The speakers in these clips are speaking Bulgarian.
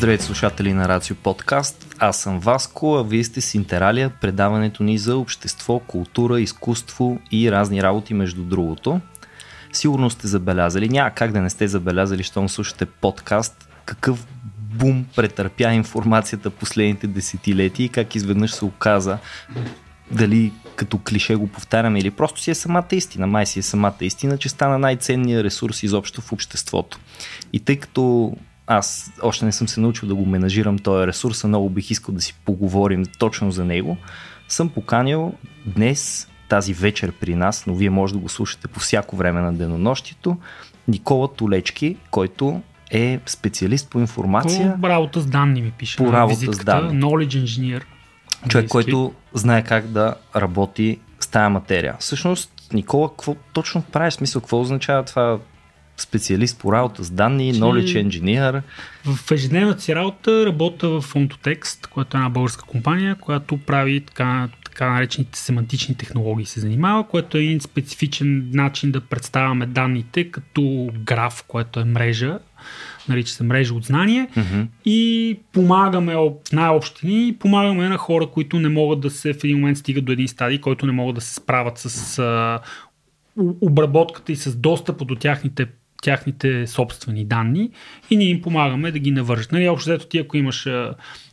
Здравейте слушатели на Рацио Подкаст. Аз съм Васко, а вие сте с Интералия, предаването ни за общество, култура, изкуство и разни работи между другото. Сигурно сте забелязали, няма как да не сте забелязали, щом слушате подкаст, какъв бум претърпя информацията последните десетилетия и как изведнъж се оказа дали като клише го повтаряме или просто си е самата истина. Май си е самата истина, че стана най-ценният ресурс изобщо в обществото. И тъй като аз още не съм се научил да го менажирам този ресурс, а много бих искал да си поговорим точно за него, съм поканил днес, тази вечер при нас, но вие може да го слушате по всяко време на денонощието, Никола Толечки, който е специалист по информация. По работа с данни ми пише. По работа с данни. Knowledge Engineer. Човек, който знае как да работи с тая материя. Всъщност, Никола, какво точно прави смисъл? Какво означава това специалист по работа с данни, Че... knowledge engineer. В ежедневната си работа работя в Fontotext, която е една българска компания, която прави така, така наречените семантични технологии се занимава, което е един специфичен начин да представяме данните като граф, което е мрежа, нарича се мрежа от знание mm-hmm. и помагаме в най-общи линии, помагаме на хора, които не могат да се в един момент стигат до един стадий, който не могат да се справят с а, обработката и с достъпа до тяхните тяхните собствени данни и ние им помагаме да ги навържат. Нали, общо взето ти, ако имаш,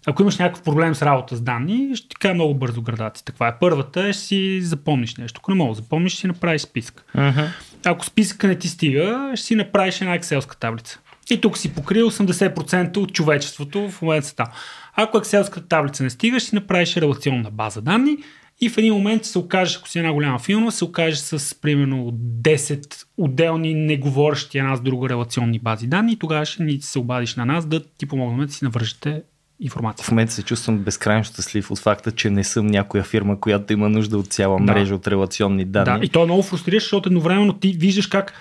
ако имаш някакъв проблем с работа с данни, ще ти кажа много бързо градацията. Каква е първата? Ще си запомниш нещо. Ако не мога да запомниш, ще си направиш списък. Uh-huh. Ако списъка не ти стига, ще си направиш една екселска таблица. И тук си покри 80% от човечеството в момента там. Ако екселската таблица не стига, ще си направиш релационна база данни и в един момент се окаже, ако си една голяма филма, се окаже с примерно 10 отделни неговорещи една с друга релационни бази данни и тогава ще ни се обадиш на нас да ти помогнем да си навържете информация. В момента се чувствам безкрайно щастлив от факта, че не съм някоя фирма, която има нужда от цяла мрежа да. от релационни данни. Да, и то е много фрустриращ, защото едновременно ти виждаш как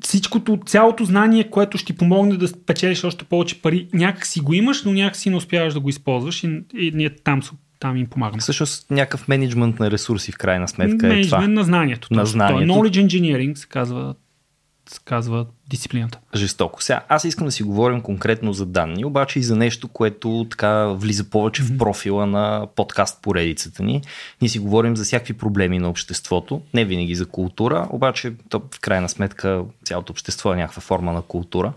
всичкото, цялото знание, което ще ти помогне да печелиш още повече пари, някак си го имаш, но някак си не успяваш да го използваш и, и ние там там им помагаме. Всъщност някакъв менеджмент на ресурси в крайна сметка менеджмент е това. на знанието. На знанието. knowledge engineering се казва, се казва дисциплината. Жестоко. Сега, аз искам да си говорим конкретно за данни, обаче и за нещо, което така влиза повече mm-hmm. в профила на подкаст поредицата ни. Ние си говорим за всякакви проблеми на обществото, не винаги за култура, обаче то, в крайна сметка цялото общество е някаква форма на култура.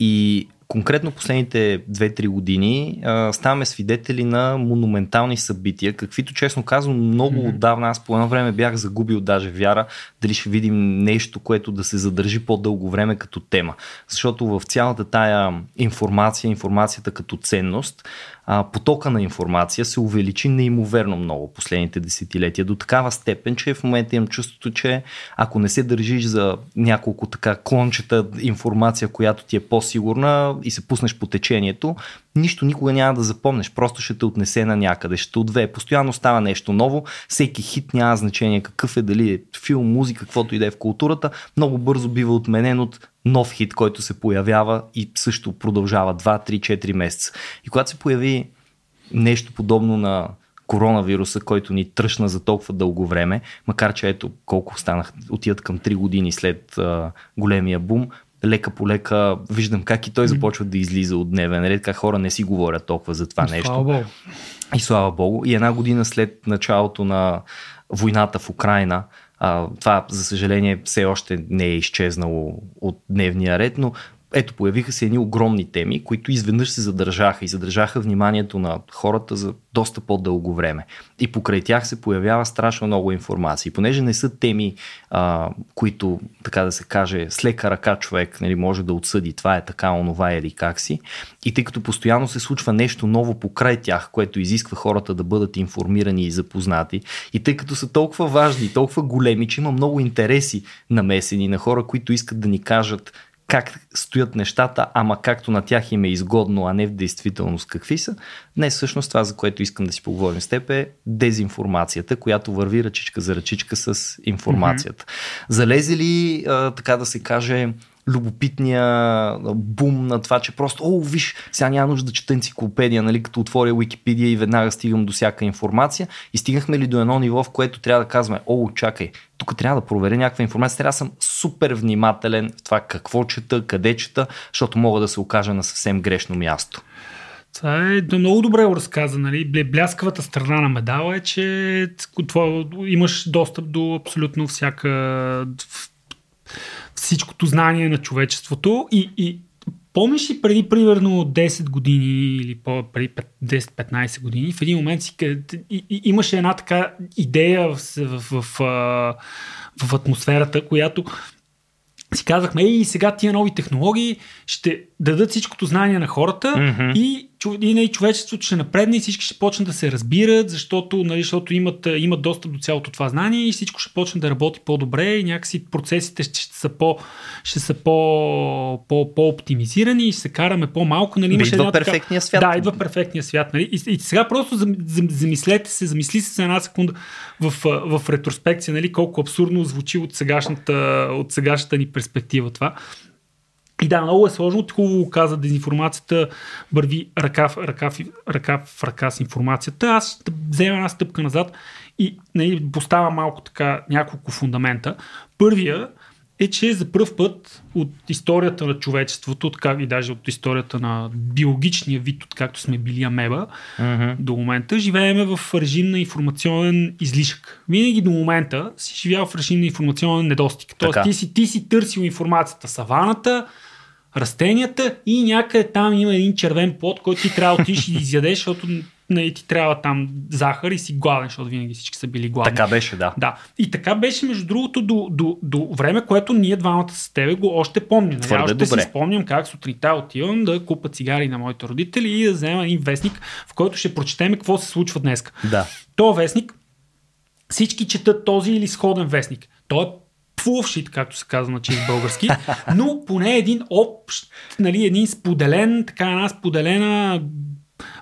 И конкретно последните 2-3 години а, ставаме свидетели на монументални събития, каквито честно казвам много mm-hmm. отдавна аз по едно време бях загубил даже вяра дали ще видим нещо, което да се задържи по-дълго време като тема. Защото в цялата тая информация, информацията като ценност, а, потока на информация се увеличи неимоверно много последните десетилетия. До такава степен, че в момента имам чувството, че ако не се държиш за няколко така клончета информация, която ти е по-сигурна и се пуснеш по течението, нищо никога няма да запомнеш, просто ще те отнесе на някъде, ще отвее. Постоянно става нещо ново, всеки хит няма значение какъв е, дали е филм, музика, каквото и да е в културата, много бързо бива отменен от нов хит, който се появява и също продължава 2, 3, 4 месеца. И когато се появи нещо подобно на коронавируса, който ни тръщна за толкова дълго време, макар че ето колко станах, отиват към 3 години след а, големия бум, лека по лека виждам как и той започва да излиза от дневен ред, как хора не си говорят толкова за това и нещо. Слава Богу. И слава Богу. И една година след началото на войната в Украина, а, това, за съжаление, все още не е изчезнало от дневния ред, но ето, появиха се едни огромни теми, които изведнъж се задържаха и задържаха вниманието на хората за доста по-дълго време. И покрай тях се появява страшно много информация. И понеже не са теми, а, които, така да се каже, с лека ръка човек нали, може да отсъди това е така, онова или как си. И тъй като постоянно се случва нещо ново покрай тях, което изисква хората да бъдат информирани и запознати, и тъй като са толкова важни, толкова големи, че има много интереси намесени на хора, които искат да ни кажат как стоят нещата, ама както на тях им е изгодно, а не в действителност какви са. Днес всъщност това, за което искам да си поговорим с теб е дезинформацията, която върви ръчичка за ръчичка с информацията. Mm-hmm. Залезе ли, а, така да се каже, любопитния бум на това, че просто, о, виж, сега няма нужда да чета енциклопедия, нали, като отворя Википедия и веднага стигам до всяка информация. И стигнахме ли до едно ниво, в което трябва да казваме, о, чакай, тук трябва да проверя някаква информация, трябва да съм супер внимателен в това какво чета, къде чета, защото мога да се окажа на съвсем грешно място. Това е много добре разказа. Нали? Бляскавата страна на медала е, че това, имаш достъп до абсолютно всяка всичкото знание на човечеството и, и помниш ли преди примерно 10 години или по, преди 10-15 години, в един момент си, и, и, имаше една така идея в, в, в, в, в атмосферата, която си казахме, ей, сега тия нови технологии ще дадат всичкото знание на хората mm-hmm. и и нали, човечеството ще напредне и всички ще почнат да се разбират, защото, нали, защото имат, имат достъп до цялото това знание и всичко ще почне да работи по-добре и някакси процесите ще, ще са, по, ще са по, по, по-оптимизирани и ще се караме по-малко. Нали, имаше идва перфектния свят. Да, идва перфектния свят. Нали? И, и сега просто замислете се, замисли се за една секунда в, в ретроспекция, нали, колко абсурдно звучи от сегашната, от сегашната ни перспектива това. И да, много е сложно. Хубаво каза, дезинформацията върви ръка в ръка, в, ръка в ръка с информацията. Аз ще взема една стъпка назад и нали, поставя малко така няколко фундамента. Първия е, че за първ път от историята на човечеството, така и даже от историята на биологичния вид, откакто сме били амеба, mm-hmm. до момента живееме в режим на информационен излишък. Винаги до момента си живял в режим на информационен недостиг. Тоест ти си, ти си търсил информацията саваната, растенията и някъде там има един червен плод, който ти трябва да отидеш и да изядеш, защото нали, ти трябва там захар и си гладен, защото винаги всички са били гладни. Така беше, да. Да. И така беше, между другото, до, до, до време, което ние двамата с тебе го още помним. Нали? още добре. си спомням как сутринта отивам да купа цигари на моите родители и да взема един вестник, в който ще прочетем какво се случва днес. Да. То вестник, всички четат този или сходен вестник. Той е full of shit, както се казва на чист български, но поне един общ, нали, един споделен, така една споделена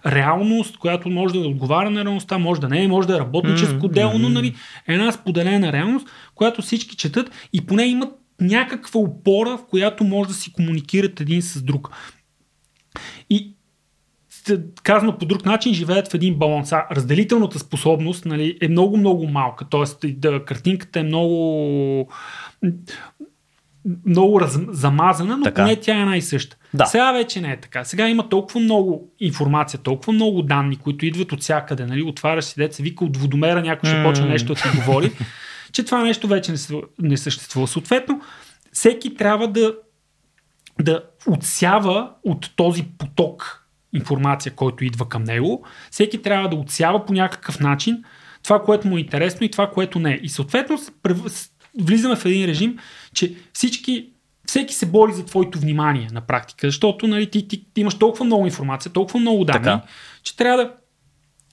реалност, която може да отговаря на реалността, може да не е, може да е работническо mm-hmm. дело, но нали, една споделена реалност, която всички четат и поне имат някаква опора, в която може да си комуникират един с друг. И казано по друг начин, живеят в един баланс. А разделителната способност нали, е много-много малка. Тоест, да, картинката е много много раз, замазана, но така. поне тя е една и съща. Да. Сега вече не е така. Сега има толкова много информация, толкова много данни, които идват от всякъде. Нали? Отваряш си деца, вика от водомера, някой ще почне нещо да ти говори, че това нещо вече не, не съществува. Съответно, всеки трябва да, да отсява от този поток информация, който идва към него. Всеки трябва да отсява по някакъв начин това, което му е интересно и това, което не е. И съответно влизаме в един режим, че всички всеки се бори за твоето внимание на практика, защото нали, ти, ти, ти имаш толкова много информация, толкова много данни, така. че трябва да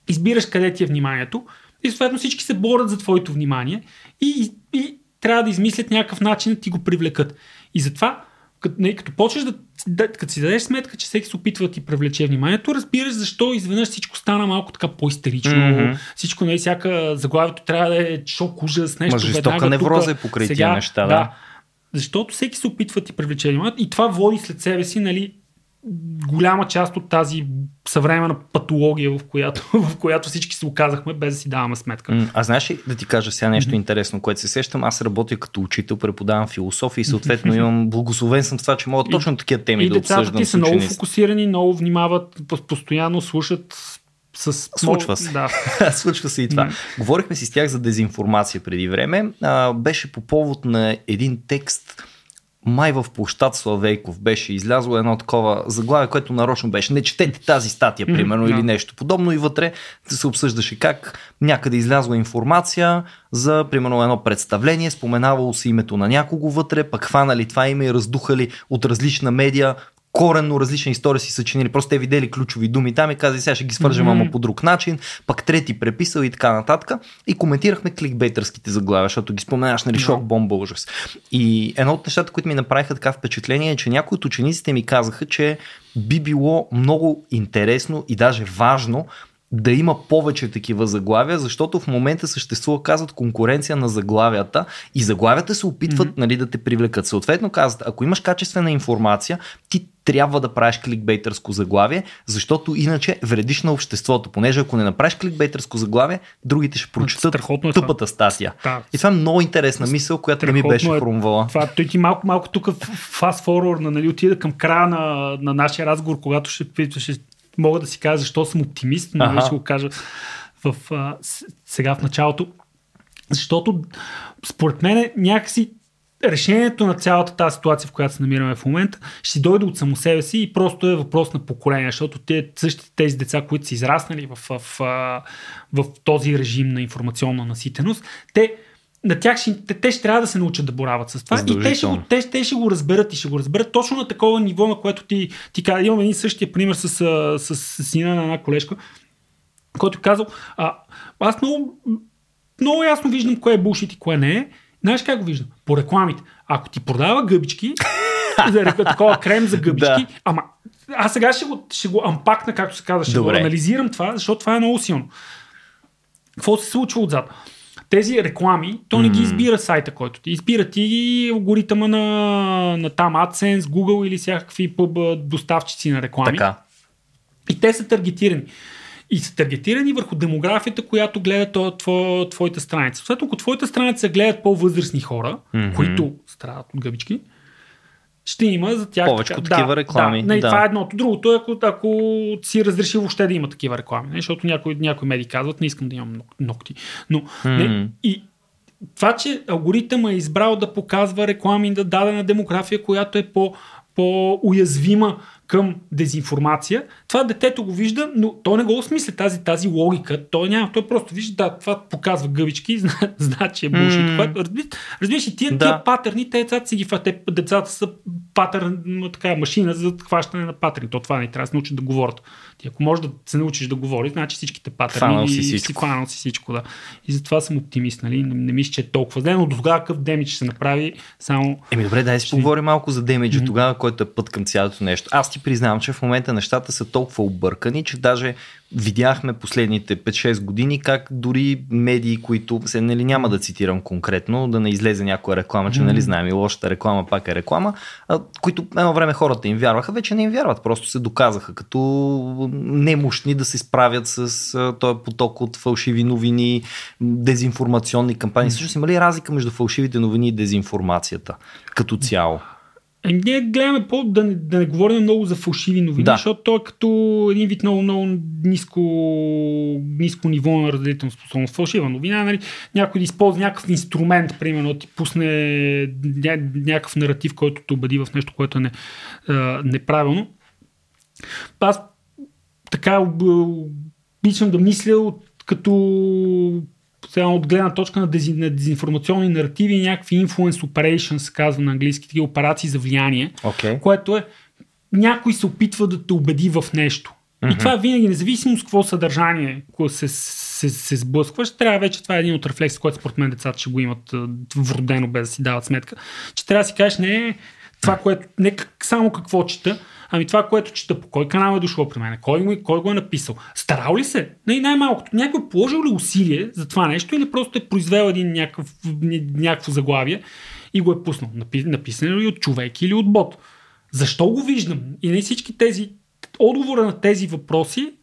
избираш къде ти е вниманието и съответно всички се борят за твоето внимание и, и, и трябва да измислят някакъв начин да ти го привлекат. И затова като, не, като почнеш да, да, като си дадеш сметка, че всеки се опитва да ти привлече вниманието, разбираш защо изведнъж всичко стана малко така по-истерично. Mm-hmm. Всичко, не, всяка заглавието трябва да е шок, ужас, нещо. Ма жестока невроза е покрай тия неща, да. да. Защото всеки се опитва да ти привлече вниманието и това води след себе си, нали, голяма част от тази съвременна патология, в която, в която всички се оказахме, без да си даваме сметка. А знаеш ли да ти кажа сега нещо mm-hmm. интересно, което се сещам? Аз работя като учител, преподавам философия и съответно имам благословен съм това, че мога точно такива теми и да обсъждам. И са много фокусирани, много внимават, постоянно слушат с... Случва се. Да. Случва се и това. Mm. Говорихме си с тях за дезинформация преди време. А, беше по повод на един текст, май в площад Славейков беше излязло едно такова заглавие, което нарочно беше. Не четете тази статия, примерно, mm, или нещо подобно. И вътре се обсъждаше как някъде излязла информация за, примерно, едно представление, споменавало се името на някого вътре, пък хванали това име и раздухали от различна медия коренно различна история си съчинили. Просто те видели ключови думи там и казали, сега ще ги свържем, mm-hmm. ама по друг начин. Пак трети преписал и така нататък. И коментирахме кликбейтърските заглавия, защото ги споменаш, нали, шок, бомба, ужас. И едно от нещата, които ми направиха така впечатление е, че някои от учениците ми казаха, че би било много интересно и даже важно да има повече такива заглавия, защото в момента съществува, казват, конкуренция на заглавията и заглавията се опитват mm-hmm. нали, да те привлекат. Съответно казват, ако имаш качествена информация, ти трябва да правиш кликбейтърско заглавие, защото иначе вредиш на обществото. Понеже ако не направиш кликбейтърско заглавие, другите ще прочитат е тъпата статия. Да. И това е много интересна мисъл, която не ми беше е, хрумвала. Това, той ти малко, малко тук фаст форвард, нали, отида към края на, на нашия разговор, когато ще, ще мога да си кажа защо съм оптимист, но ага. ще го кажа в, а, сега в началото. Защото според мен някакси решението на цялата тази ситуация, в която се намираме в момента, ще дойде от само себе си и просто е въпрос на поколение, защото те, същите тези деца, които са израснали в, в, в, в този режим на информационна наситеност, те на тях ще, те, те ще трябва да се научат да борават с това и те ще, го, те, те ще го разберат и ще го разберат точно на такова ниво, на което ти, ти каза. Имам един същия пример с, с, с, с сина на една колежка, който е казал, а, аз много, много ясно виждам кое е булшит и кое не е. Знаеш как го виждам? По рекламите. Ако ти продава гъбички, за такова крем за гъбички, да. ама аз сега ще го, ще го ампакна, както се казва, ще Добре. го анализирам това, защото това е много силно. Какво се случва отзад? Тези реклами, то не ги избира сайта, който ти избира ти алгоритъма на, на там AdSense, Google или всякакви доставчици на реклами. Така. И те са таргетирани. И са таргетирани върху демографията, която гледа тво, твоята страница. Съответно, ако твоята страница гледат по-възрастни хора, mm-hmm. които страдат от гъбички, ще има за тях. Повече така, такива да, реклами. Да, не, да. Това е едното. Другото е, ако, ако си разреши въобще да има такива реклами. Не? Защото някои, някои медии казват, не искам да имам ногти. Но mm-hmm. не, и това, че алгоритъм е избрал да показва реклами на дадена демография, която е по, по-уязвима към дезинформация. Това детето го вижда, но то не го осмисля тази, тази логика. Той няма, той просто вижда, да, това показва гъбички, значи е бушит. Mm. Разбираш, и тия, да. тия патърни, те децата си ги те, децата са патърн, така, машина за хващане на патърни. То това не трябва да се научат да говорят. Ти ако можеш да се научиш да говориш, значи всичките патърни си всичко. си си всичко, да. И затова съм оптимист, нали? Не, не мисля, че е толкова зле, но до тогава какъв демидж ще се направи само... Еми добре, дай си поговорим малко за демиджа mm-hmm. тогава, който е път към цялото нещо. Аз ти признавам, че в момента нещата са толкова объркани, че даже видяхме последните 5-6 години как дори медии, които се нали, няма да цитирам конкретно, да не излезе някоя реклама, че нали знаем и лошата реклама пак е реклама, а, които едно време хората им вярваха, вече не им вярват, просто се доказаха като немощни да се справят с а, този поток от фалшиви новини, дезинформационни кампании. Също има ли разлика между фалшивите новини и дезинформацията като цяло? Е, ние гледаме по, да, не, да не говорим много за фалшиви новини, да. защото той е като един вид много, много ниско, ниско ниво на разделителна способност. Фалшива новина, нали? някой да използва някакъв инструмент, примерно, ти пусне ня, някакъв наратив, който те убеди в нещо, което е не, а, неправилно. Аз така обичам да мисля като сега от гледна точка на, дези, на дезинформационни наративи, някакви influence operations, казва на английски, такива операции за влияние, okay. което е някой се опитва да те убеди в нещо. Mm-hmm. И това винаги, независимо с какво съдържание ако се, се, се сблъскваш, трябва вече, това е един от рефлекси, който според мен децата ще го имат вродено, без да си дават сметка, че трябва да си кажеш не това, което, не само какво чета, Ами това, което чета, по кой канал е дошло при мен, кой, кой го е написал. Старал ли се? Не, най-малкото. Някой е положил ли усилие за това нещо или просто е произвел един някакъв, някакво заглавие и го е пуснал? Написано ли от човек или от бот? Защо го виждам? И не всички тези отговора на тези въпроси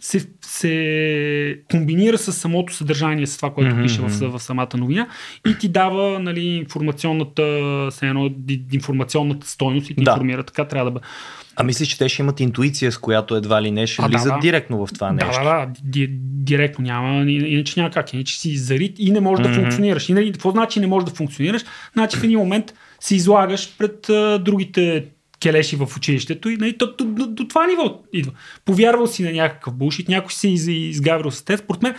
се, се комбинира с самото съдържание, с това, което mm-hmm. пише в, в самата новина и ти дава нали, информационната, едно, информационната стойност и ти да. информира. Така трябва да бъде. А мислиш, че те ще имат интуиция, с която едва ли не ще влизат да, да. директно в това нещо? Да, да, да. Директно няма. Иначе няма как. Иначе си зарит и не можеш mm-hmm. да функционираш. И нали, какво значи не можеш да функционираш? Значи в един момент се излагаш пред а, другите келеши в училището и нали, до, до, до, до това ниво идва. Повярвал си на някакъв булшит, някой се из, изгаврил с те. Според мен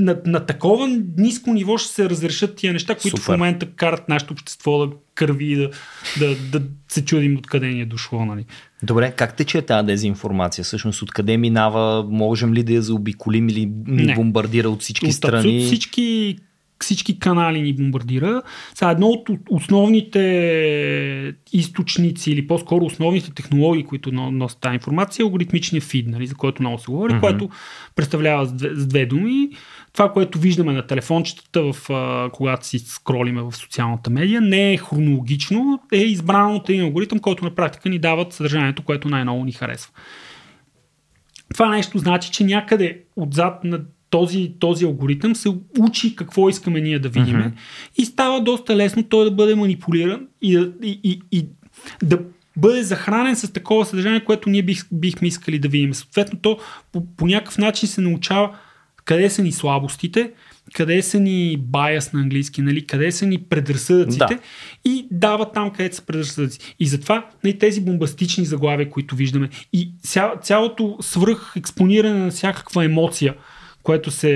на, на такова ниско ниво ще се разрешат тия неща, които Супер. в момента карат нашето общество да кърви и да, да, да се чудим откъде ни е дошло. Нали. Добре, как тече тази дезинформация? Всъщност откъде минава? Можем ли да я заобиколим или ни бомбардира от всички от страни? Всички всички канали ни бомбардира. Сега едно от основните източници или по-скоро основните технологии, които носят тази информация е алгоритмичния фид, нали, за който много се говори, mm-hmm. което представлява с две, с две думи това, което виждаме на телефончетата, в, а, когато си скролиме в социалната медия, не е хронологично, е избрано от един алгоритъм, който на практика ни дават съдържанието, което най-много ни харесва. Това нещо значи, че някъде отзад на този, този алгоритъм се учи какво искаме ние да видим mm-hmm. и става доста лесно той да бъде манипулиран и, и, и, и да бъде захранен с такова съдържание, което ние бих, бихме искали да видим. Съответно, то по, по някакъв начин се научава къде са ни слабостите, къде са ни баяс на английски, нали, къде са ни предразсъдъците да. и дава там, където са предразсъдъци. И затова нали, тези бомбастични заглавия, които виждаме и ця, цялото свръх експониране на всякаква емоция, което се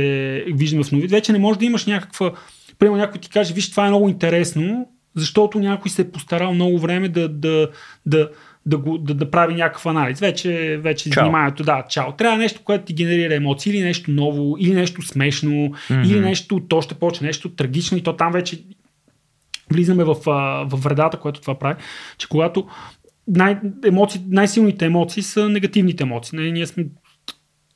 виждаме в новите, вече не може да имаш някаква Примерно някой ти каже, виж, това е много интересно, защото някой се е постарал много време да, да, да, да, го, да, да прави някакъв анализ. Вече, вече вниманието, да, чао. Трябва нещо, което ти генерира емоции, или нещо ново, или нещо смешно, mm-hmm. или нещо, то ще почне нещо трагично и то там вече влизаме в, в вредата, което това прави, че когато най- емоции, най-силните емоции са негативните емоции. Нали, ние сме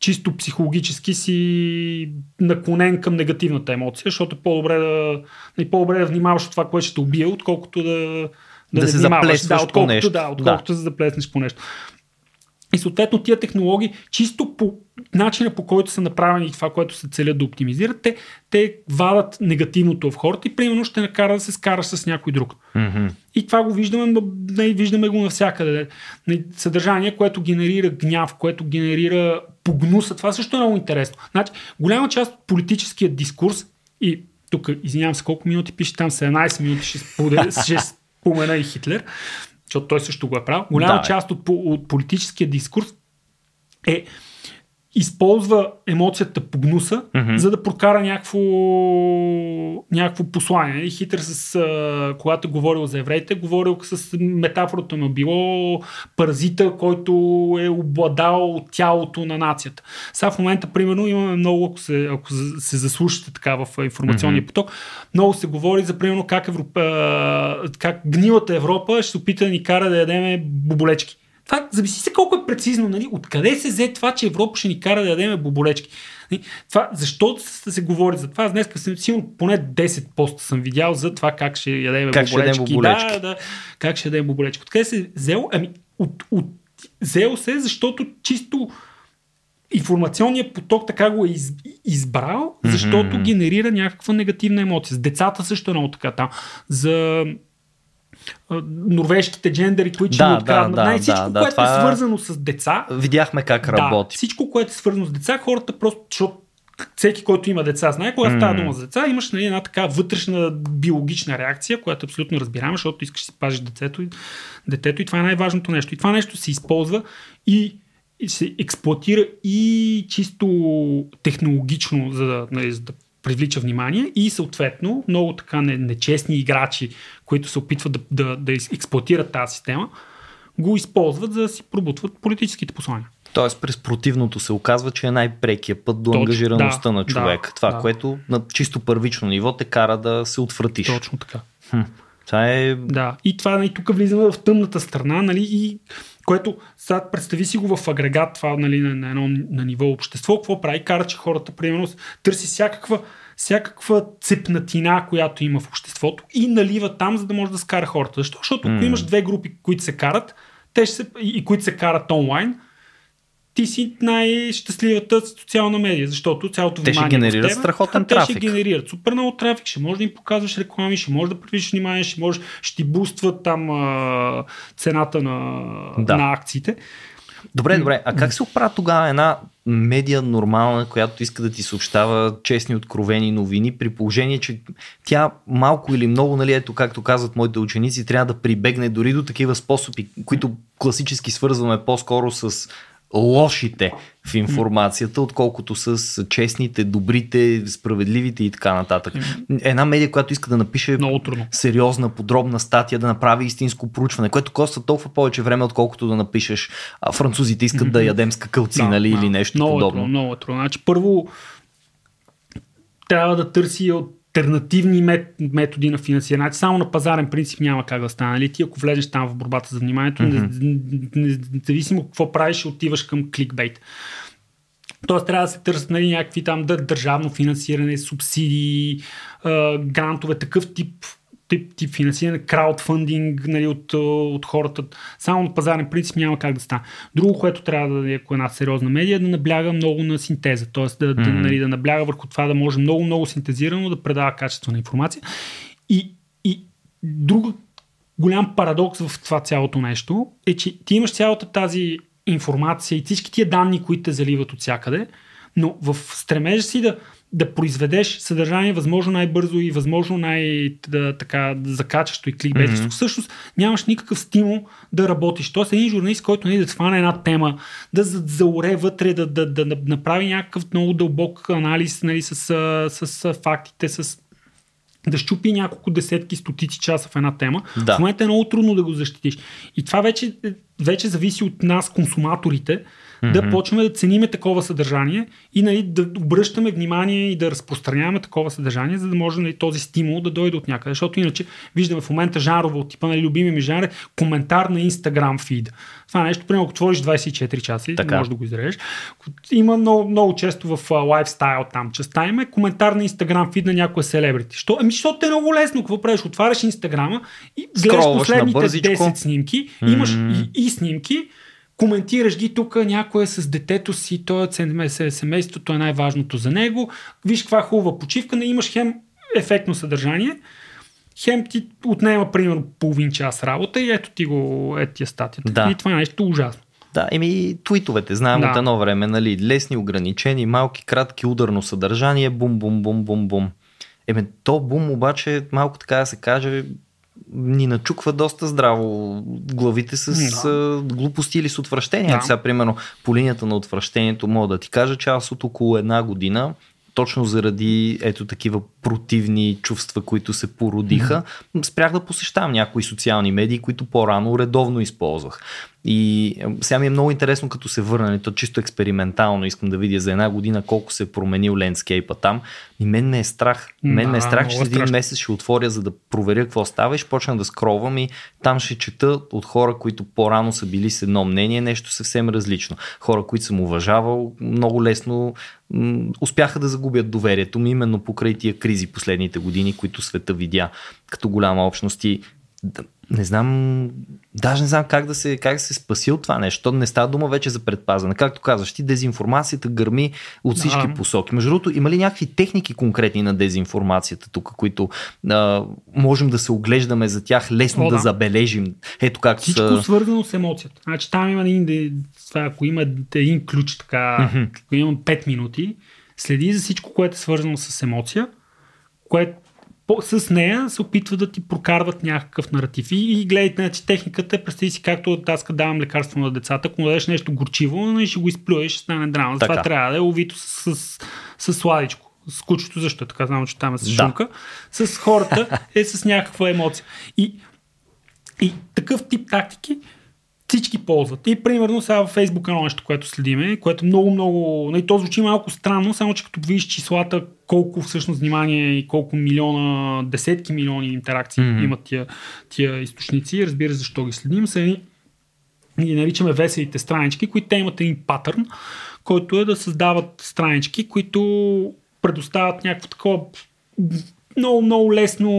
чисто психологически си наклонен към негативната емоция, защото е по-добре да, нали, по-добре да внимаваш от това, което ще те убие, отколкото да, да, да се заплесваш да, отколкото, по нещо. Да, отколкото да. се заплеснеш по нещо. И съответно тия технологии, чисто по начина по който са направени това, което се целят да оптимизират, те, те вадат негативното в хората и примерно ще накара да се скараш с някой друг. Mm-hmm. И това го виждаме, виждаме го навсякъде. Съдържание, което генерира гняв, което генерира погнуса. Това също е много интересно. Значи, голяма част от политическия дискурс и тук, извинявам се, колко минути пише там, 17 минути ще, споделя, ще спомена и Хитлер, защото той също го е правил. Голяма да, част от, от политическия дискурс е използва емоцията по гнуса, mm-hmm. за да прокара някакво, някакво послание. И хитър с, а, когато е говорил за евреите, говорил с метафората му било паразита, който е обладал тялото на нацията. Сега в момента, примерно, имаме много, ако се, ако се заслушате така в информационния mm-hmm. поток, много се говори за, примерно, как, Европа, как гнилата Европа ще се опита да ни кара да ядеме боболечки. Това зависи се колко е прецизно. Нали? Откъде се взе това, че Европа ще ни кара да ядеме боболечки? Нали? Това, защо се, се говори за това? Аз днес съм сигурно поне 10 поста съм видял за това как ще ядеме как боболечки. Ще боболечки. Да, да, как ще ядем боболечки. Откъде се взел? Ами, от, от, взел се, защото чисто информационният поток така го е из, избрал, защото mm-hmm. генерира някаква негативна емоция. С децата също е много така там. За норвежките джендери, които да, ще откраднат. Да, да, всичко, да, което това... е свързано с деца. Видяхме как работи. Да, всичко, което е свързано с деца, хората просто, защото всеки, който има деца, знае, когато mm. става дума за деца, имаш нали, една така вътрешна биологична реакция, която е абсолютно разбираема, защото искаш да си пазиш детето и, детето и това е най-важното нещо. И това нещо се използва и, и се експлуатира и чисто технологично, за да, нали, за да привлича внимание и съответно много така нечестни играчи, които се опитват да, да, да експлуатират тази система, го използват за да си пробутват политическите послания. Тоест през противното се оказва, че е най-прекия път до Точно, ангажираността да, на човек. Да, Това, да. което на чисто първично ниво те кара да се отвратиш. Точно така. Хм. Това е... Да, и това и нали, тук влизаме в тъмната страна, нали, и което сега представи си го в агрегат, това нали, на, на едно на ниво общество, какво прави? Кара, че хората, примерно, търси всякаква, всякаква цепнатина, която има в обществото и налива там, за да може да скара хората. Защо? Защото ако имаш две групи, които се карат, те ще се, и които се карат онлайн, ти си най-щастливата социална медия, защото цялото те внимание. Те ще генерират тебе, страхотен те трафик. Те ще генерират супер много трафик, ще можеш да им показваш реклами, ще можеш да привличаш внимание, ще можеш, ще ти бустват там а, цената на, да. на акциите. Добре, добре. А как се оправя тогава една медия нормална, която иска да ти съобщава честни, откровени новини, при положение, че тя малко или много, нали, ето както казват моите ученици, трябва да прибегне дори до такива способи, които класически свързваме по-скоро с лошите в информацията, отколкото с честните, добрите, справедливите и така нататък. Една медия, която иска да напише сериозна, подробна статия, да направи истинско проучване, което коства толкова повече време, отколкото да напишеш а, французите искат да ядем скакалци, да, нали, да. или нещо много подобно. Е трудно, много е трудно. Значи, първо трябва да търси от альтернативни методи на финансиране. Значи само на пазарен принцип няма как да стане. Нали? Ти ако влезеш там в борбата за вниманието, mm-hmm. независимо какво правиш, отиваш към кликбейт. Тоест трябва да се търсят нали, някакви там държавно финансиране, субсидии, грантове, такъв тип тип, тип финансиране, краудфандинг нали, от, от хората. Само на пазарен принцип няма как да стане. Друго, което трябва да е, ако е една сериозна медия, е да набляга много на синтеза. Т.е. Да, mm-hmm. да, нали, да набляга върху това да може много, много синтезирано да предава качествена информация. И, и друг голям парадокс в това цялото нещо е, че ти имаш цялата тази информация и всички тия данни, които те заливат от всякъде, но в стремежа си да, да произведеш съдържание възможно най-бързо и възможно най-така закачащо и кликбейтисто, mm-hmm. всъщност нямаш никакъв стимул да работиш. Тоест един журналист, който не нали, да хване една тема, да зауре вътре, да, да, да, да направи някакъв много дълбок анализ нали, с, с, с фактите, с да щупи няколко десетки, стотици часа в една тема, да. в момента е много трудно да го защитиш. И това вече, вече зависи от нас, консуматорите, mm-hmm. да почваме да цениме такова съдържание и нали, да обръщаме внимание и да разпространяваме такова съдържание, за да може нали, този стимул да дойде от някъде. Защото иначе виждаме в момента жанрово от типа, нали, любими ми жанр, коментар на Instagram фид. Това нещо, примерно, ако отвориш 24 часа, така. можеш да го изрежеш. Има много, много често в лайфстайл там частта има е коментар на Instagram фид на някоя селебрити. Що? Ами, защото е много лесно. Какво правиш? Отваряш Инстаграма и гледаш последните 10 снимки, имаш mm-hmm. и, и снимки, коментираш ги тук, някой е с детето си, той е семейството е най-важното за него, виж каква хубава почивка, не имаш хем ефектно съдържание, хем ти отнема примерно половин час работа и ето ти го, ето ти е статията. Да. И това е нещо ужасно. Да, еми твитовете, знаем да. от едно време, нали, лесни, ограничени, малки, кратки, ударно съдържание, бум, бум, бум, бум, бум. Еме, то бум обаче, малко така да се каже, ни начуква доста здраво главите с да. глупости или с отвращение. Да. Сега, примерно, по линията на отвращението мога да ти кажа, че аз от около една година точно заради ето такива противни чувства, които се породиха, mm-hmm. спрях да посещавам някои социални медии, които по-рано редовно използвах. И сега ми е много интересно, като се върна, нали, то чисто експериментално, искам да видя за една година колко се е променил лендскейпа там. И мен ме е страх. Мен ме е страх, че един месец ще отворя, за да проверя какво става и ще почна да скровам и там ще чета от хора, които по-рано са били с едно мнение, нещо съвсем различно. Хора, които съм уважавал, много лесно м- успяха да загубят доверието ми именно покрай тия кризи последните години, които света видя като голяма общност и не знам, даже не знам как да се, как да се спаси от това нещо. Не става дума вече за предпазване. Както казваш, ти дезинформацията гърми от всички а. посоки. Между другото, има ли някакви техники конкретни на дезинформацията тук, които а, можем да се оглеждаме за тях, лесно О, да. да забележим? Ето как Всичко са... свързано с емоцията. Значи там има един, това, ако има един ключ, така, mm-hmm. ако имам 5 минути, следи за всичко, което е свързано с емоция, което по, с нея се опитват да ти прокарват някакъв наратив. И, и гледайте, значи техниката е, представи си както аз давам лекарство на децата, ако му дадеш нещо горчиво, нали, ще го изплюеш, ще стане драма. Това трябва да е овито с, с, с, сладичко. С кучето защо така, знам, че там е с шумка. Да. С хората е с някаква емоция. И, и такъв тип тактики всички ползват. И примерно сега във Facebook едно нещо, което следиме, което много, много... Нали, то звучи малко странно, само че като видиш числата, колко всъщност внимание и колко милиона, десетки милиони интеракции mm-hmm. имат тия, тия източници, разбира защо ги следим, са едни ги наричаме веселите странички, които те имат един патърн, който е да създават странички, които предоставят някакво такова много, много лесно,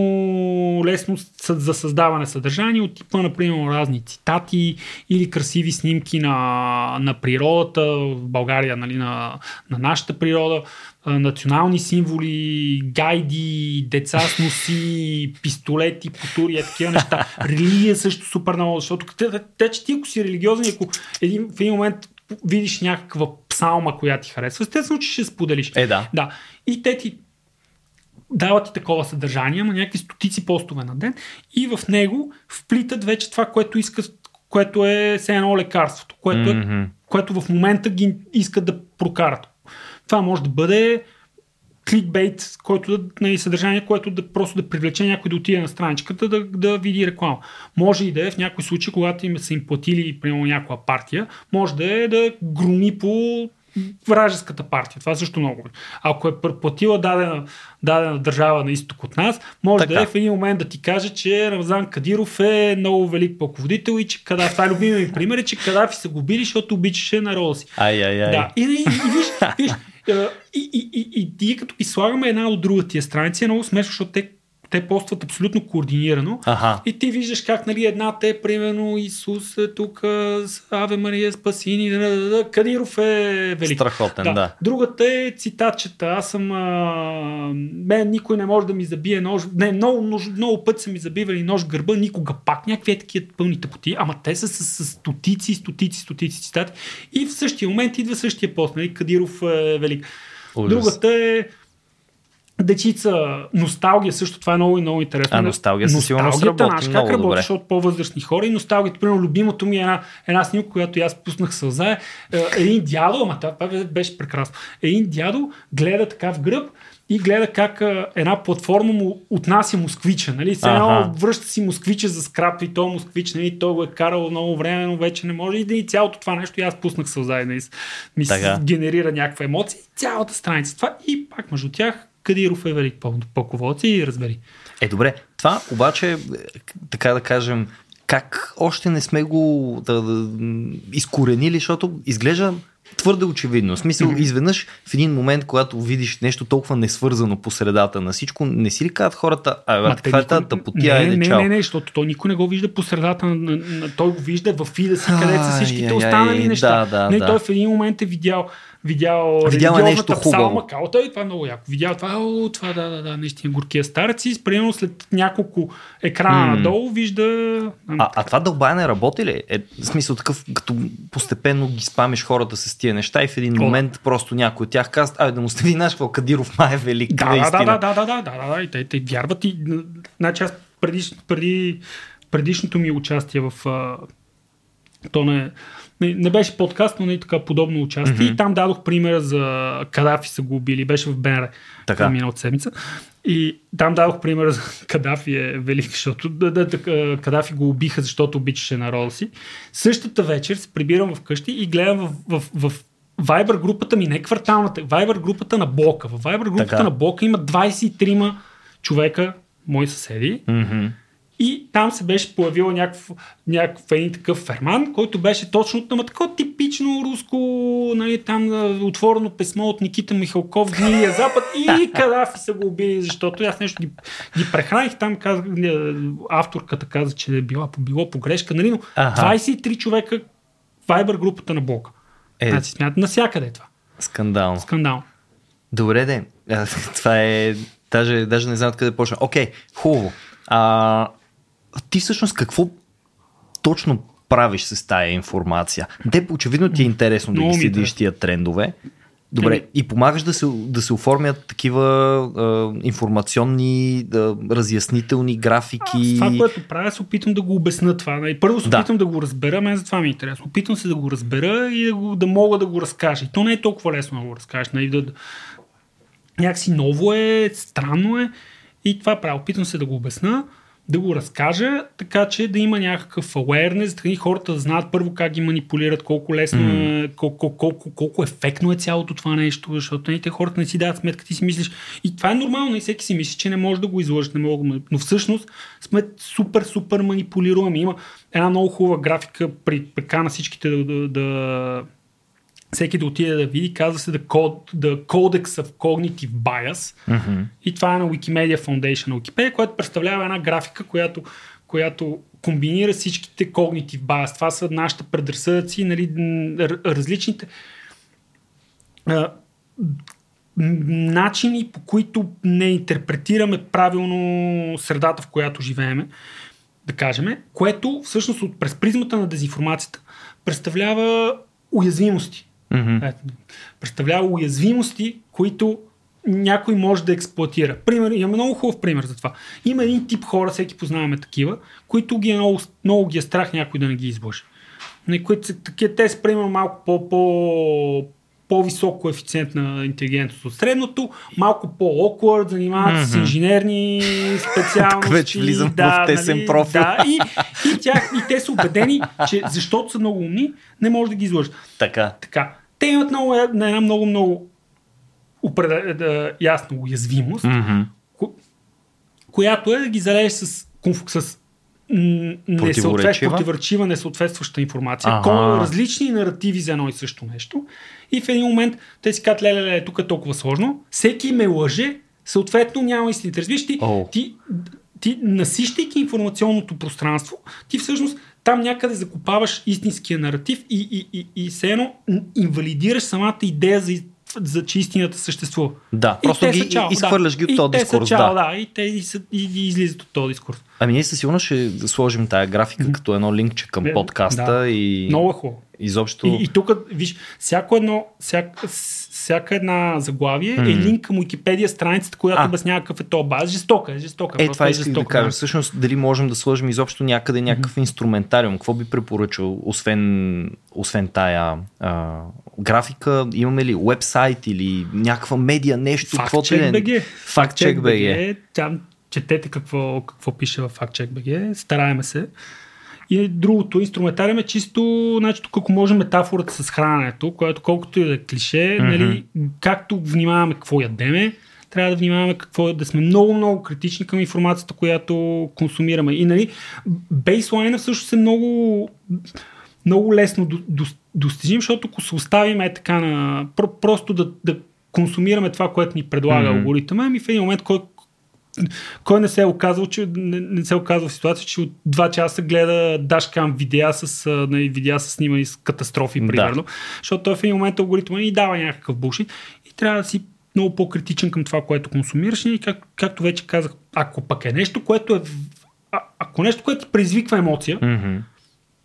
лесно за създаване съдържание от типа, например, разни цитати или красиви снимки на, на природата, в България, нали, на, на нашата природа, национални символи, гайди, деца с носи, пистолети, потури, такива неща. Религия също супер много, защото те, те, че ти ако си религиозен, ако един, в един момент видиш някаква псалма, която ти харесва, естествено, че ще споделиш. Е, да. да. И те ти дават ти такова съдържание, ама някакви стотици постове на ден и в него вплитат вече това, което искат, което е все едно лекарството, което, mm-hmm. е, което в момента ги искат да прокарат. Това може да бъде кликбейт, който да, нали, съдържание, което да просто да привлече някой да отиде на страничката да, да види реклама. Може и да е в някои случаи, когато им са им платили примерно някаква партия, може да е да громи по вражеската партия. Това също много. Ако е платила дадена, дадена държава на изток от нас, може така. да е в един момент да ти каже, че Рамзан Кадиров е много велик пълководител и че Кадафи, това е любимия ми пример, е, че Кадафи са го били, защото обичаше народа си. Ай, ай, ай. Да. И, и, и, виж, виж, и, и, и, и, и като ги слагаме една от друга тия страници, е много смешно, защото те те постват абсолютно координирано. Ага. И ти виждаш как, нали, една те, примерно, Исус е тук, Аве Мария Спасини, Кадиров е велик. Страхотен, да. да. Другата е цитатчета. Аз съм... А, мен никой не може да ми забие нож. Не, много, много, много път са ми забивали нож в гърба, никога пак. Някакви е такива пълните поти. Ама те са с, с стотици, стотици, стотици цитати. И в същия момент идва същия пост, нали, Кадиров е велик. Ужас. Другата е Дечица, носталгия също, това е много и много интересно. А носталгия със сигурност работи наш, как работиш от по-възрастни хора и носталгията, примерно любимото ми е една, една снимка, която аз пуснах сълза, е, един дядо, ама това беше прекрасно, един дядо гледа така в гръб и гледа как а, една платформа му отнася москвича. Нали? Все едно връща си москвича за скрап и то москвич, нали? той го е карал много време, но вече не може. И да и цялото това нещо, и аз пуснах сълза и нали? ми се генерира някаква емоция. Цялата страница. Това и пак между тях Кадиров е велик пълководец и разбери. Е, добре. Това обаче, така да кажем, как още не сме го да, да, изкоренили, защото изглежда твърде очевидно. В смисъл, mm-hmm. изведнъж в един момент, когато видиш нещо толкова несвързано по средата на всичко, не си ли казват хората, а брат, каква е тази тъпотия? Не, не, не, не, защото той никой не го вижда по средата, на, на, на, той го вижда в фида си, където са всичките останали неща. Да, да, не, да. той в един момент е видял видял Видяла е нещо хубаво. Калта, и това е много яко. Видял това, о, това да, да, да, наистина горкия старец и примерно след няколко екрана mm. надолу вижда... Нали, а, а, а това дълбаяне работи ли? Е, в смисъл такъв, като постепенно ги спамиш хората с тия неща и в един момент о. просто някой от тях казва, ай да му остави, знаеш какво, Кадиров май е велик. Да, наистина. да, да, да, да, да, да, да, и те, те вярват и... Значи аз преди, преди, предишното ми участие в... А, то не не, не беше подкаст, но не така подобно участие. Mm-hmm. И там дадох примера за Кадафи са го убили. Беше в БНР така миналата седмица. И там дадох примера за Кадафи е велик, защото да, да, да, Кадафи го убиха, защото обичаше народа си. Същата вечер се прибирам вкъщи и гледам в, в, в, в Viber групата ми, не кварталната, Viber групата на блока. В Viber групата така. на блока има 23 човека, мои съседи. Mm-hmm и там се беше появил някакъв, някакъв един такъв ферман, който беше точно на такова типично руско, нали, там отворено писмо от Никита Михалков, Гнилия Запад и Кадафи са го убили, защото аз нещо ги, ги прехраних. Там казах, авторката каза, че е била, било погрешка, нали, но ага. 23 човека Viber групата на блока. Е, значи смятат навсякъде е това. Скандално. Скандално. Добре, де. Това е... Даже, даже не знам откъде почна. Окей, хубаво. А, ти всъщност какво точно правиш с тая информация? Те очевидно ти е интересно да ги следиш тия трендове. Добре, и помагаш да се, да се оформят такива а, информационни, да, разяснителни графики. Аз това, което правя, се опитвам да го обясна това. Нали? Първо се да. опитвам да го разбера, мен за това ми е интересно. Опитвам се да го разбера и да, го, да мога да го разкажа. И то не е толкова лесно да го разкажеш. Нали? Да, някакси ново е, странно е. И това правя. Опитвам се да го обясна да го разкажа, така че да има някакъв awareness, и хората да знаят първо как ги манипулират, колко лесно mm. е, колко, колко, колко ефектно е цялото това нещо, защото не, те хората не си дават сметка, ти си мислиш. И това е нормално, и всеки си мисли, че не може да го излъжи, не мога, но всъщност сме супер, супер манипулируеми. Има една много хубава графика при прекана всичките да, да, да всеки да отиде да види, казва се The, Code, The Codex of Cognitive Bias mm-hmm. и това е на Wikimedia Foundation на Wikipedia, което представлява една графика, която, която комбинира всичките Cognitive Bias. Това са нашите предразсъдъци, нали, различните а, начини, по които не интерпретираме правилно средата, в която живееме, да кажем, което всъщност от, през призмата на дезинформацията представлява уязвимости. Mm-hmm. Представлява уязвимости, които някой може да експлуатира. Пример, има много хубав пример за това. Има един тип хора, всеки познаваме такива, които ги е много, много ги е страх някой да не ги излъже. Които такива, те са примерно малко по, по, по-висок коефициент на интелигентност от средното, малко по-awkward, занимават mm-hmm. с инженерни специалности. Вече влизам да, в тесен нали, профил. Да, и, и, тях, и те са убедени, че защото са много умни, не може да ги излъжат. Така. така. те имат много, на една много, много упред, да, ясна уязвимост, Mm-hmm. ко, която е да ги залееш с, с несъответстваща, противоречива, несъответстваща информация, Ага. ага. различни наративи за едно и също нещо. И в един момент те си казват, леле, леле, тук е толкова сложно, всеки ме лъже, съответно няма истините. Разбираш ти, ти, ти насищайки информационното пространство, ти всъщност там някъде закопаваш истинския наратив и, и, и, и все едно инвалидираш самата идея за, за че истината съществува. Да, И просто ги чао, изхвърляш ги да. от този дискурс. Чао, да. да. И те и, са, и, и излизат от този дискурс. Ами ние със сигурност ще сложим тая графика като едно линкче към подкаста да. и Много е хубаво. изобщо... И, и тук, виж, всяко едно, всяка, всяка една заглавие М. е линк към Уикипедия страницата, която А. обяснява какъв е то база. Жестока е, жестока. Е, просто това е исках да жестока, кажа. Всъщност, дали можем да сложим изобщо някъде някакъв инструментариум? Какво би препоръчал, освен, освен тая а, графика? Имаме ли вебсайт или някаква медия, нещо? да е? FactCheck.bg. FactCheck.bg. Там четете какво, какво пише в FactCheck.bg. Стараеме се. И другото, инструментариум е чисто, значи тук ако може метафората с храненето, което колкото и да е клише, Мгм. нали, както внимаваме какво ядеме, трябва да внимаваме какво да сме много, много критични към информацията, която консумираме. И нали, бейслайна всъщност е много, много лесно до, до, достижим, защото ако се оставим е така на... Про, просто да, да консумираме това, което ни предлага mm-hmm. алгоритъма, ами в един момент кой, кой не се е оказал, че не, не се е оказал в ситуация, че от два часа гледа дашкам видеа с, нали, видеа с снимани с катастрофи, Да. примерно. Защото той в един момент алгоритъма ни дава някакъв бушит и трябва да си много по-критичен към това, което консумираш. И как, както вече казах, ако пък е нещо, което е. А, ако нещо, което ти предизвиква емоция, Мгм.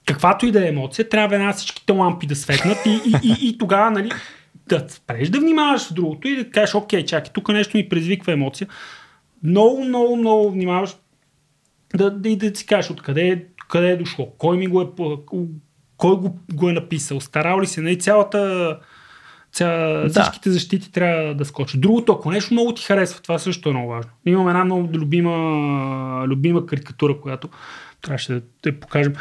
каквато и да е емоция, трябва веднага всичките лампи да светнат и, и, и, и тогава, нали, да спреш да внимаваш в другото и да кажеш, окей, чакай, тук нещо ми предизвиква емоция. Много, много, много внимаваш да, да, да си кажеш откъде е, къде е дошло, кой ми го е, кой го, го е написал, старал ли се, нали, цялата ця, Да. всичките защити трябва да скочат. Другото, ако нещо много ти харесва, това също е много важно. Имам една много любима, любима карикатура, която трябваше да те покажем.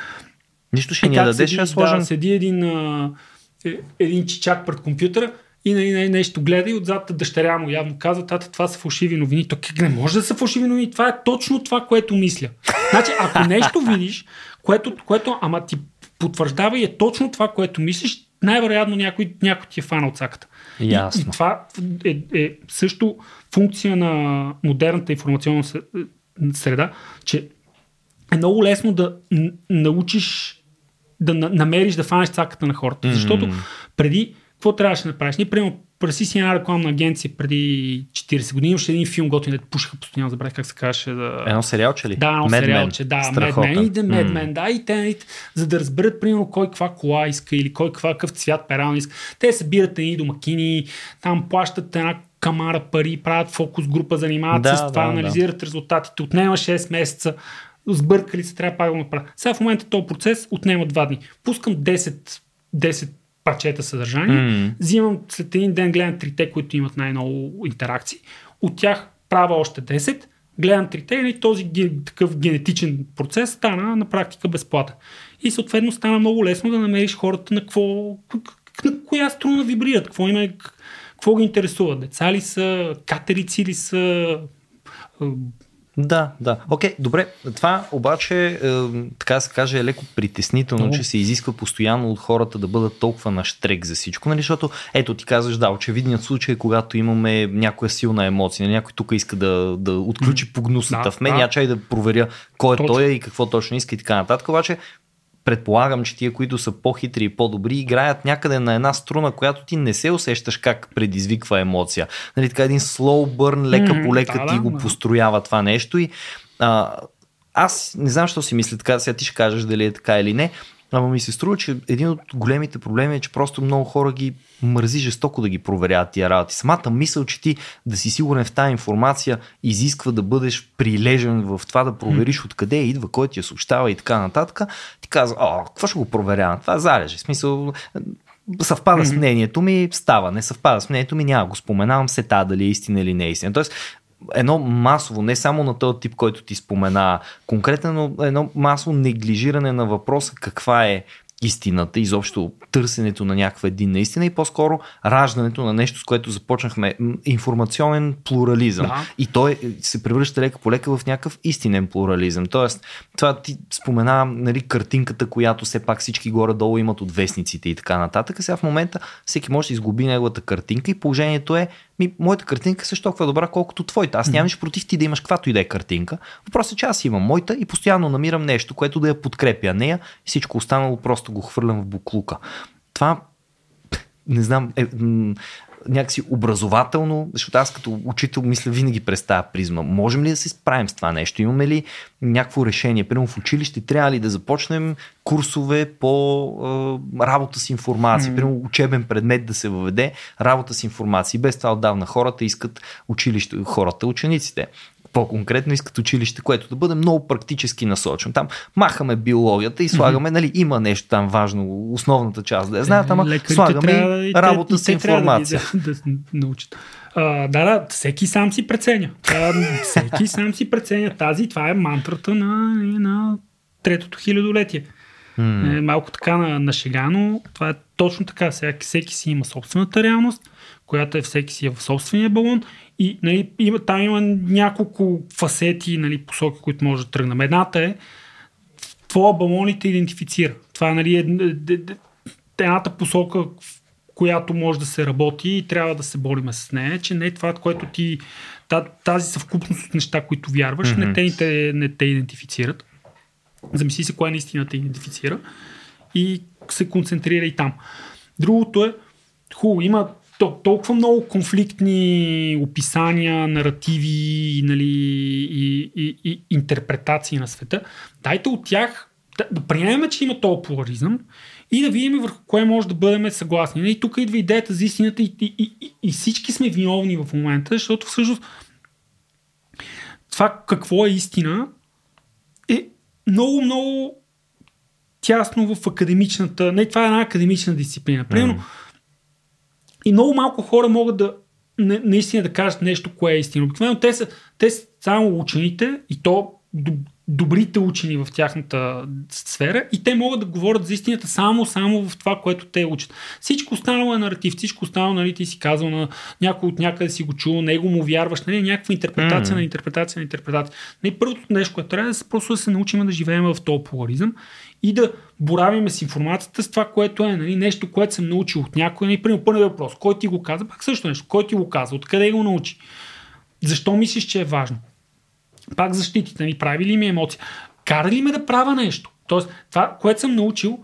Нищо ще Е, ни как я дадеш, седи, я сложим. Да, седи един, е, един чичак пред компютъра и не, не, нещо гледа и отзад дъщеря му явно казва, тата, това са фалшиви новини. То как не може да са фалшиви новини, това е точно това, което мисля. Значи, ако нещо видиш, което, което ама ти потвърждава и е точно това, което мислиш, най-вероятно някой, някой ти е фанал цаката. И, Ясно. и това е, е също функция на модерната информационна се- среда, че е много лесно да научиш да на- намериш да фанеш цаката на хората. Защото преди, какво трябваше да направиш? Ние, примерно, преси си една рекламна агенция преди 40 години, имаше един филм, готин, да пушаха постоянно, забравих как се казваше. Да... Едно сериалче ли? Да, едно Mad сериал, Men. че да. Men и да, Mad М. Men, да, и те, нали, за да разберат, примерно, кой каква кола иска или кой каква, какъв цвят перал иска. Те събират едни домакини, там плащат една камара пари, правят фокус група, занимават Да, се с това, да, да. анализират резултатите, отнема 6 месеца, сбъркали се, трябва пак да го направят. Сега в момента този процес отнема 2 дни. Пускам 10, 10 парчета съдържание, М. взимам след един ден, гледам трите, които имат най-много интеракции. От тях правя още 10, гледам трите и този такъв генетичен процес стана на практика безплатен. И съответно стана много лесно да намериш хората на какво, на коя струна вибрират, какво има, к- какво ги интересува. Деца ли са, катерици ли са, е, Да, да. Окей, добре. Това обаче, е, така да се каже, е леко притеснително, Много. че се изисква постоянно от хората да бъдат толкова на штрек за всичко. Нали? Защото, ето ти казваш, да, очевидният случай е когато имаме някоя силна емоция, някой тук иска да, да отключи погнусната Да, в мен, да. я чай да проверя кой е Точно. той и какво точно иска и така нататък. Обаче, предполагам, че тия, които са по-хитри и по-добри, играят някъде на една струна, която ти не се усещаш как предизвиква емоция. Нали, така един slow burn, лека по лека да, ти да, го построява това нещо и а, аз не знам, що си мисля. Така, сега ти ще кажеш дали е така или не, ама ми се струва, че един от големите проблеми е, че просто много хора ги мързи жестоко да ги проверяват тия работи. Самата мисъл, че ти да си сигурен в тази информация изисква да бъдеш прилежен в това да провериш откъде идва, кой ти я съобщава и така нататък, ти казва, о, какво ще го проверявам? Това е залежи. В смисъл, съвпада с мнението ми, става. Не съвпада с мнението ми, няма го споменавам се та дали е истина или не е истина. Тоест, едно масово, не само на този тип, който ти спомена конкретно, но едно масово неглижиране на въпроса каква е истината, изобщо търсенето на някаква единна истина и по-скоро раждането на нещо, с което започнахме информационен плурализъм. Да. И той се превръща лека по лека в някакъв истинен плурализъм. Тоест, това ти спомена нали, картинката, която все пак всички горе-долу имат от вестниците и така нататък. Сега в момента всеки може да изгуби неговата картинка и положението е ми, моята картинка е също толкова добра, колкото твоята. Аз нямам нищо против ти да имаш каквато и да е картинка. Въпросът е, че аз имам моята и постоянно намирам нещо, което да я подкрепя нея и всичко останало просто го хвърлям в буклука. Това не знам, е, някакси образователно, защото аз като учител мисля винаги през тази призма. Можем ли да се справим с това нещо? Имаме ли някакво решение? Примерно в училище трябва ли да започнем курсове по е, работа с информация? Mm. Примерно учебен предмет да се въведе работа с информация. Без това отдавна хората искат училище, хората, учениците по-конкретно искат училище, което да бъде много практически насочено. Там махаме биологията и слагаме, mm-hmm. нали, има нещо там важно, основната част да я знаят, ама Лекарите слагаме и работа и с информация. Да, да, да научат. А, да, да, всеки сам си преценя. А, всеки сам си преценя. Тази, това е мантрата на, на третото хилядолетие. Mm. Е, малко така на, на шега, но това е точно така. Всеки, всеки си има собствената реалност, която е всеки си е в собствения балон и нали, има, там има няколко фасети, нали, посоки, които може да тръгнем. Едната е твоя балон те идентифицира. Това нали, е едната посока, в която може да се работи и трябва да се бориме с нея, че не е това, което ти тази съвкупност от неща, които вярваш, mm-hmm. не, те, не, те, не те идентифицират. Замисли се коя наистина те идентифицира и се концентрира и там. Другото е, хубаво, има толкова много конфликтни описания, наративи нали, и, и, и интерпретации на света. Дайте от тях да, да приемем, че има този поларизъм и да видим върху кое може да бъдем съгласни. И тук идва идеята за истината и, и, и, и всички сме виновни в момента, защото всъщност това какво е истина е много, много тясно в академичната. Не, това е една академична дисциплина. Примерно, mm и много малко хора могат да наистина да кажат нещо, кое е истина. Обикновено те са, те са само учените и то добрите учени в тяхната сфера и те могат да говорят за истината само, само в това, което те учат. Всичко останало е наратив, всичко останало, нали, ти си казал на някой от някъде си го чул, него му вярваш, нали, някаква интерпретация mm. на интерпретация на интерпретация. Нали, първото нещо, което трябва да се просто да се научим да живеем в този поларизъм и да боравиме с информацията с това, което е нали, нещо, което съм научил от някой. Нали, примерно, първият въпрос, кой ти го каза? Пак също нещо, кой ти го каза? Откъде го научи? Защо мислиш, че е важно? Пак защитите ми, прави ли ми емоция? Кара ли ме да правя нещо? Тоест, това, което съм научил,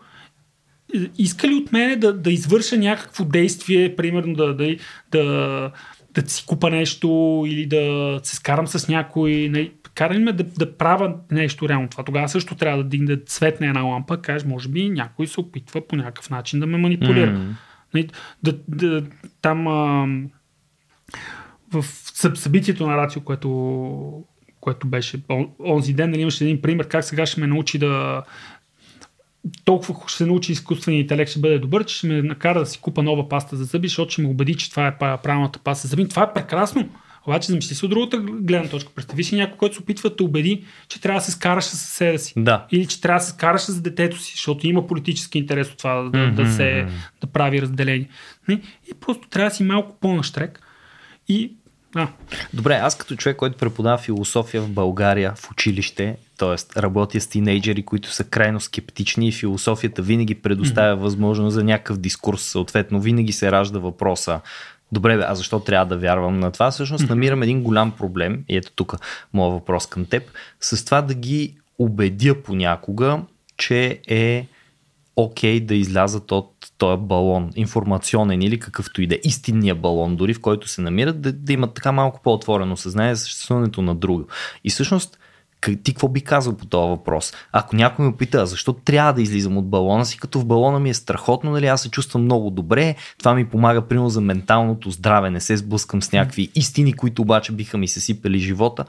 иска ли от мене да, да извърша някакво действие, примерно да, да, да, да си купа нещо или да се скарам с някой. Не, кара ли ме да, да правя нещо реално това? Тогава също трябва да дигне цветна една лампа, кажеш, може би някой се опитва по някакъв начин да ме манипулира. Mm. Не, да, да, там а, в събитието на Рацио, което което беше онзи ден, нали, имаше един пример как сега ще ме научи да толкова ще се научи изкуственият интелект, ще бъде добър, че ще ме накара да си купа нова паста за зъби, защото ще ме убеди, че това е правилната паста за зъби. Това е прекрасно. Обаче замисли се от другата гледна точка. Представи си някой, който се опитва да те убеди, че трябва да се скараш с съседа си. Да. Или че трябва да се скараш с детето си, защото има политически интерес от това да, mm-hmm. да се да прави разделение. И просто трябва да си малко по-наштрек. И а. Добре, аз като човек, който преподава философия в България в училище, т.е. работя с тинейджери, които са крайно скептични и философията винаги предоставя mm-hmm. възможност за някакъв дискурс, съответно винаги се ражда въпроса Добре, бе, а защо трябва да вярвам на това? Всъщност намирам един голям проблем, и ето тук моят въпрос към теб, с това да ги убедя понякога, че е окей okay да излязат от този балон, информационен или какъвто и да е, истинния балон, дори в който се намират, да, да имат така малко по-отворено съзнание за съществуването на друго. И всъщност, ти какво би казал по този въпрос? Ако някой ме пита, защо трябва да излизам от балона си, като в балона ми е страхотно, нали, аз се чувствам много добре, това ми помага примерно за менталното здраве, не се сблъскам с някакви истини, които обаче биха ми се сипели живота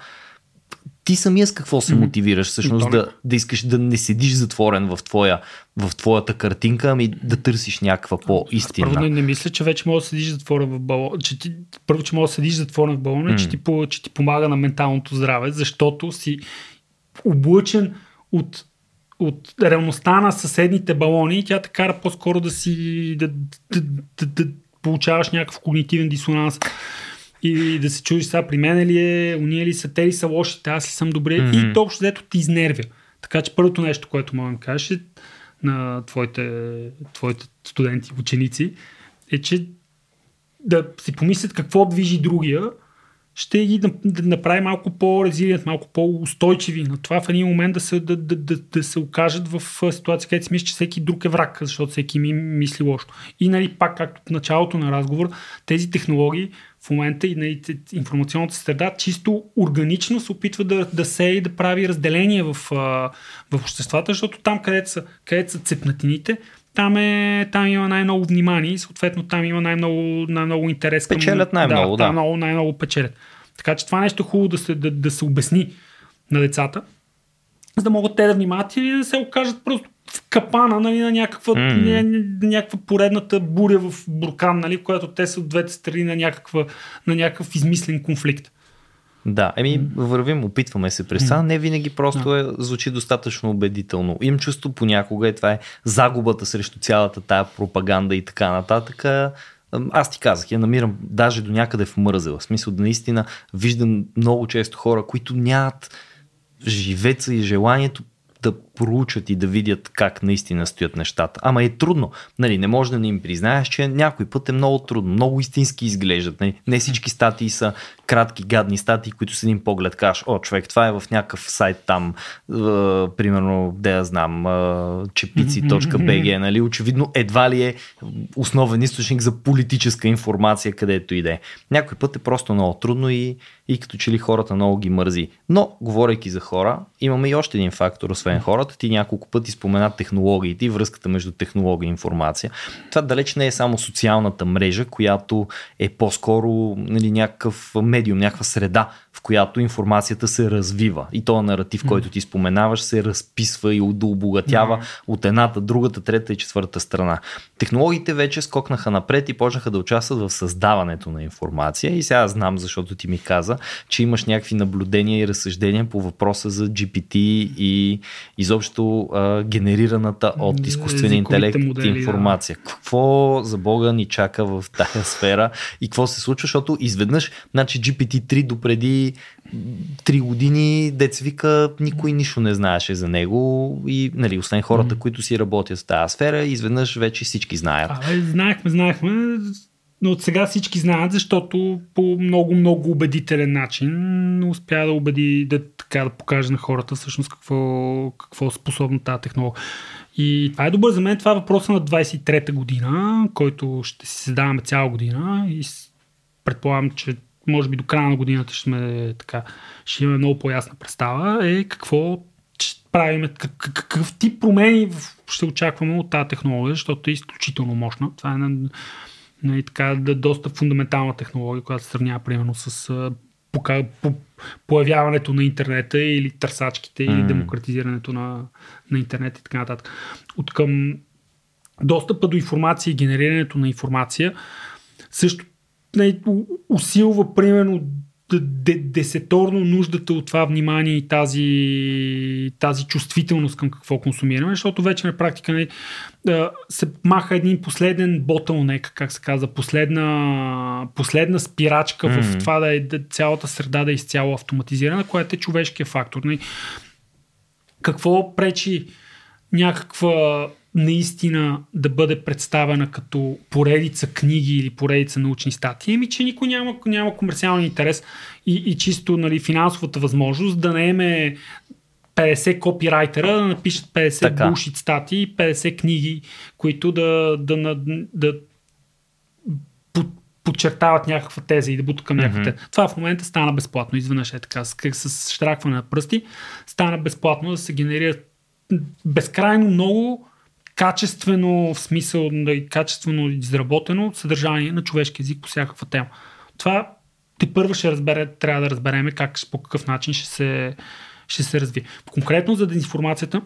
ти самия с какво се мотивираш всъщност да, да искаш да не седиш затворен в, твоя, в твоята картинка, ами да търсиш някаква по-истина. Първо не, не мисля, че вече може да седиш затворен в балон. Че ти, първо, че може да седиш затворен в балона, mm. че, ти, че ти помага на менталното здраве, защото си облъчен от от реалността на съседните балони, тя те кара по-скоро да си да, да, да, да получаваш някакъв когнитивен дисонанс и да се чудиш сега при мен ли е, уния ли са, те ли са лошите, аз ли съм добре mm-hmm. и то общо взето ти изнервя. Така че първото нещо, което мога да кажеш е на твоите, твоите студенти, ученици, е, че да си помислят какво движи другия, ще ги направи малко по-резилиент, малко по-устойчиви на това в един момент да се, да, да, да, да се окажат в ситуация, където си мисли, че всеки друг е враг, защото всеки ми мисли лошо. И нали, пак, както в началото на разговор, тези технологии в момента и нали, информационната среда чисто органично се опитва да, да се и да прави разделение в, в обществата, защото там, където са, където са цепнатините, там, е, там има най-много внимание и съответно там има най-много, най-много интерес. Към, печелят най-много, да. да. Много, най-много печелят. Така че това нещо е хубаво да се, да, да се обясни на децата, за да могат те да внимават и да се окажат просто в капана нали, на някаква, mm. някаква поредната буря в буркан, нали, в която те са от двете страни на, някаква, на някакъв измислен конфликт. Да, еми вървим, опитваме се през това. Не винаги просто е, звучи достатъчно убедително. Им чувство понякога е това е загубата срещу цялата тая пропаганда и така нататък. Аз ти казах, я намирам даже до някъде в мързела. В смисъл да наистина виждам много често хора, които нямат живеца и желанието да проучат и да видят как наистина стоят нещата. Ама е трудно. Нали, не може да не им признаеш, че някой път е много трудно. Много истински изглеждат. Нали. Не всички статии са кратки, гадни статии, които с един поглед кажеш, о, човек, това е в някакъв сайт там, е, примерно, да я знам, е, чепици.bg, нали, очевидно едва ли е основен източник за политическа информация, където иде. Някой път е просто много трудно и, и като че ли хората много ги мързи. Но, говорейки за хора, имаме и още един фактор, освен хората. Ти няколко пъти спомена технологиите и връзката между технология и информация. Това далеч не е само социалната мрежа, която е по-скоро нали, някакъв медиум, някаква среда, в която информацията се развива. И този наратив, mm. който ти споменаваш, се разписва и обогатява mm. от едната, другата, трета и четвърта страна. Технологиите вече скокнаха напред и почнаха да участват в създаването на информация. И сега знам, защото ти ми каза, че имаш някакви наблюдения и разсъждения по въпроса за GPT и изобщо а, генерираната от изкуствения интелект модели, информация. Да. Какво за Бога ни чака в тази сфера и какво се случва, защото изведнъж, значи GPT-3 допреди 3 години, деца вика, никой нищо не знаеше за него и, нали, освен хората, mm-hmm. които си работят в тази сфера, изведнъж вече всички знаят. А, знаехме, знаехме, но от сега всички знаят, защото по много, много убедителен начин успя да убеди, да, така, да покаже на хората всъщност какво, какво е способна тази технология. И това е добър за мен. Това е въпроса на 23-та година, който ще си задаваме цяла година и предполагам, че може би до края на годината ще сме така, ще имаме много по-ясна представа, е какво правим, какъв тип промени ще очакваме от тази технология, защото е изключително мощна. Това е на, на, така, да, доста фундаментална технология, която се сравнява примерно с пока, по, появяването на интернета или търсачките mm. или демократизирането на, на интернет и така нататък. От към достъпа до информация и генерирането на информация също не, усилва примерно десеторно нуждата от това внимание и тази, тази чувствителност към какво консумираме, защото вече на практика не, се маха един последен ботълнек, как се казва, последна, последна спирачка mm-hmm. в това да е да, цялата среда да е изцяло автоматизирана, която е човешкия фактор. Не? Какво пречи някаква наистина да бъде представена като поредица книги или поредица научни статии, ами че никой няма, няма комерциален интерес и, и чисто нали, финансовата възможност да наеме 50 копирайтера да напишат 50 така. булшит статии и 50 книги, които да, да, да, да подчертават някаква теза и да бутат към някаква mm-hmm. теза. Това в момента стана безплатно. Изведнъж е така, с, с штракване на пръсти, стана безплатно да се генерира безкрайно много качествено, в смисъл да и качествено изработено съдържание на човешки език по всякаква тема. Това те първо ще разбере, трябва да разбереме как, по какъв начин ще се, ще се развие. Конкретно за дезинформацията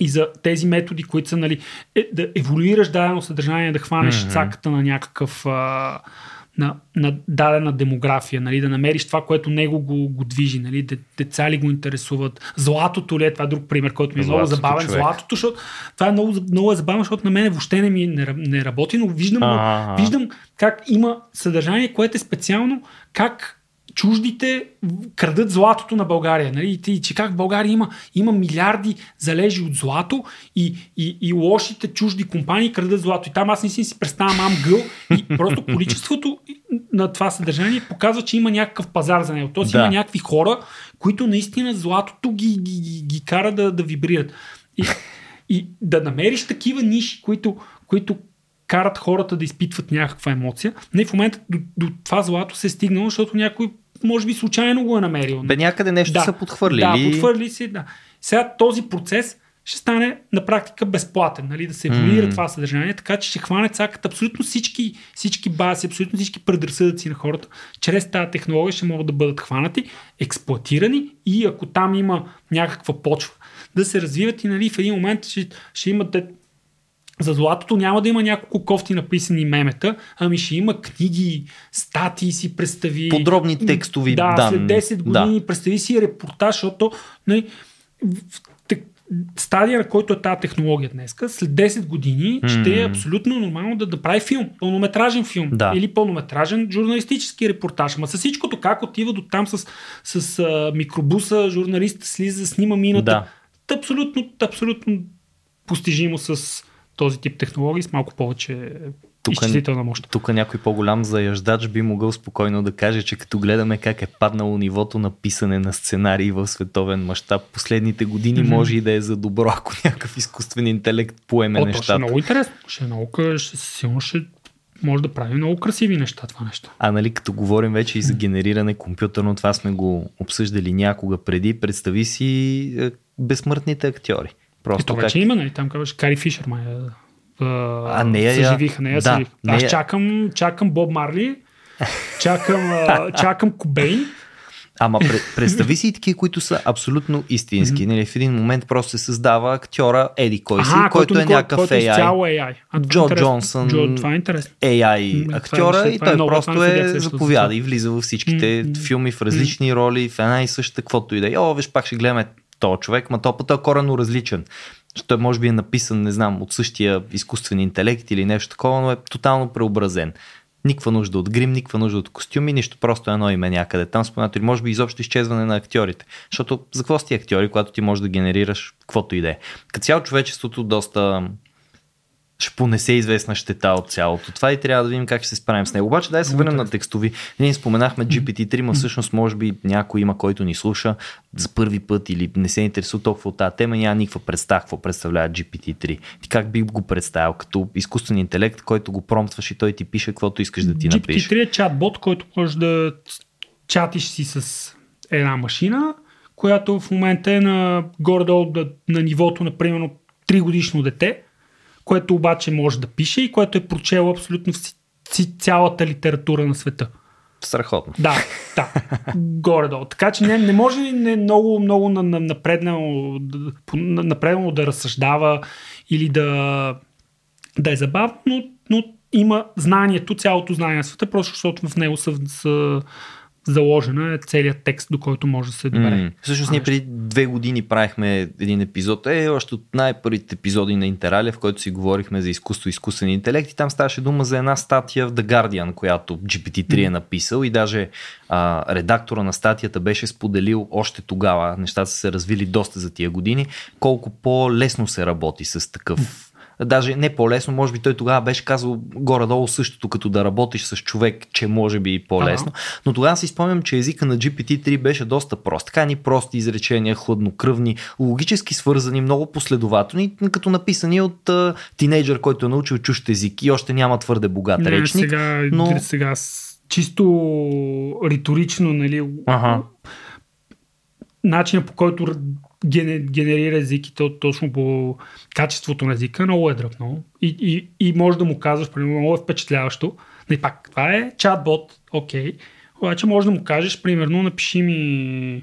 и за тези методи, които са нали, е, да еволюираш дадено съдържание, да хванеш mm-hmm. цаката на някакъв а, на, на дадена демография, нали, да намериш това, което него го, го движи, нали, деца ли го интересуват, златото ли е, това е друг пример, който ми е много забавен, човек. златото, защото това е много, много е забавно, защото на мен въобще не ми не, не работи, но виждам, виждам как има съдържание, което е специално как чуждите крадат златото на България. Нали? И, че как в България има, има милиарди залежи от злато и, и, и лошите чужди компании крадат злато. И там аз не си представям ам гъл и просто количеството на това съдържание показва, че има някакъв пазар за него. Тоест да. има някакви хора, които наистина златото ги, ги, ги, ги кара да, да вибрират. И, и да намериш такива ниши, които, които карат хората да изпитват някаква емоция. Не, в момента до, до това злато се е стигнало, защото някой може би случайно го е намерил. Бе някъде нещо да, са подхвърлили. Да, подхвърли си, да. Сега този процес ще стане на практика безплатен, нали, да се еволюира mm. това съдържание, така че ще хване цакат абсолютно всички, всички бази, абсолютно всички предразсъдъци на хората, чрез тази технология ще могат да бъдат хванати, експлуатирани и ако там има някаква почва, да се развиват и нали, в един момент ще, ще имате за златото няма да има няколко кофти написани мемета, ами ще има книги, статии си представи. Подробни текстови да, данни. след 10 години да. представи си репортаж, защото нали, стадия, на който е тази технология днес, след 10 години mm. ще е абсолютно нормално да, да прави филм, пълнометражен филм да. или пълнометражен журналистически репортаж. Ама с всичкото как отива до там с, с а, микробуса, журналиста слиза, снима мината. Да. Абсолютно, абсолютно постижимо с този тип технологии с малко повече тук, изчислителна мощ. Тук някой по-голям заяждач би могъл спокойно да каже, че като гледаме как е паднало нивото на писане на сценарии в световен мащаб последните години, mm-hmm. може и да е за добро, ако някакъв изкуствен интелект поеме О, нещата. Ще е много интересно. Ще е много, ще, силно ще може да прави много красиви неща това нещо. А нали като говорим вече и за генериране компютърно, това сме го обсъждали някога преди, представи си е, безсмъртните актьори. Просто Ето вече как... има, нали? Там казваш Кари Фишер, май. А, а не я, съживиха, не я да, съживиха. Аз я... чакам, чакам Боб Марли, чакам, чакам Кобейн. Ама представи си такива, които са абсолютно истински. Mm-hmm. Нали, в един момент просто се създава актьора Еди кой си, Aha, който, който е някакъв който AI. AI. А, Джо Джонсън, Джо, това е интересно. AI актьора това е, и той е, просто е заповяда и влиза във всичките mm-hmm. филми в различни mm-hmm. роли, в една и съща, каквото и да е. О, виж, пак ще гледаме то човек, ма то път е коренно различен. Той може би е написан, не знам, от същия изкуствен интелект или нещо такова, но е тотално преобразен. Никаква нужда от грим, никаква нужда от костюми, нищо просто едно име някъде там споменато. Или може би изобщо изчезване на актьорите. Защото за какво сте актьори, когато ти можеш да генерираш каквото и да е. Като цяло човечеството доста ще понесе известна щета от цялото. Това и трябва да видим как ще се справим с него. Обаче дай се върнем на текстови. Ние споменахме GPT-3, но всъщност може би някой има, който ни слуша за първи път или не се интересува толкова от тази тема, няма никаква представа какво представлява GPT-3. Ти как би го представил като изкуствен интелект, който го промптваш и той ти пише каквото искаш да ти напише. GPT-3 е чатбот, който може да чатиш си с една машина, която в момента е на горе-долу на, на нивото на примерно 3 годишно дете което обаче може да пише и което е прочело абсолютно цялата литература на света. Страхотно. Да, да. Горе-долу. Така че не, не може не много, много напреднало, напреднало да разсъждава или да, да е забавно, но, но има знанието, цялото знание на света, просто защото в него са, са заложена е целият текст, до който може да се добере. Mm. Всъщност ние преди две години правихме един епизод, е още от най-първите епизоди на Интералия, в който си говорихме за изкуство и изкуствен интелект и там ставаше дума за една статия в The Guardian, която GPT-3 mm. е написал и даже а, редактора на статията беше споделил още тогава, нещата са се развили доста за тия години, колко по-лесно се работи с такъв даже не по-лесно, може би той тогава беше казал горе-долу същото, като да работиш с човек, че може би и по-лесно. Ага. Но тогава си спомням, че езика на GPT-3 беше доста прост. Така ни прости изречения, хладнокръвни, логически свързани, много последователни, като написани от а, тинейджър, който е научил чужд език и още няма твърде богат не, речник. Сега, но... сега чисто риторично, нали, ага. начинът по който генерира език и то точно по качеството на езика, много е дръпнало. И, и, и може да му казваш, примерно, много е впечатляващо. Не, пак, това е чатбот, окей. Okay. Обаче може да му кажеш, примерно, напиши ми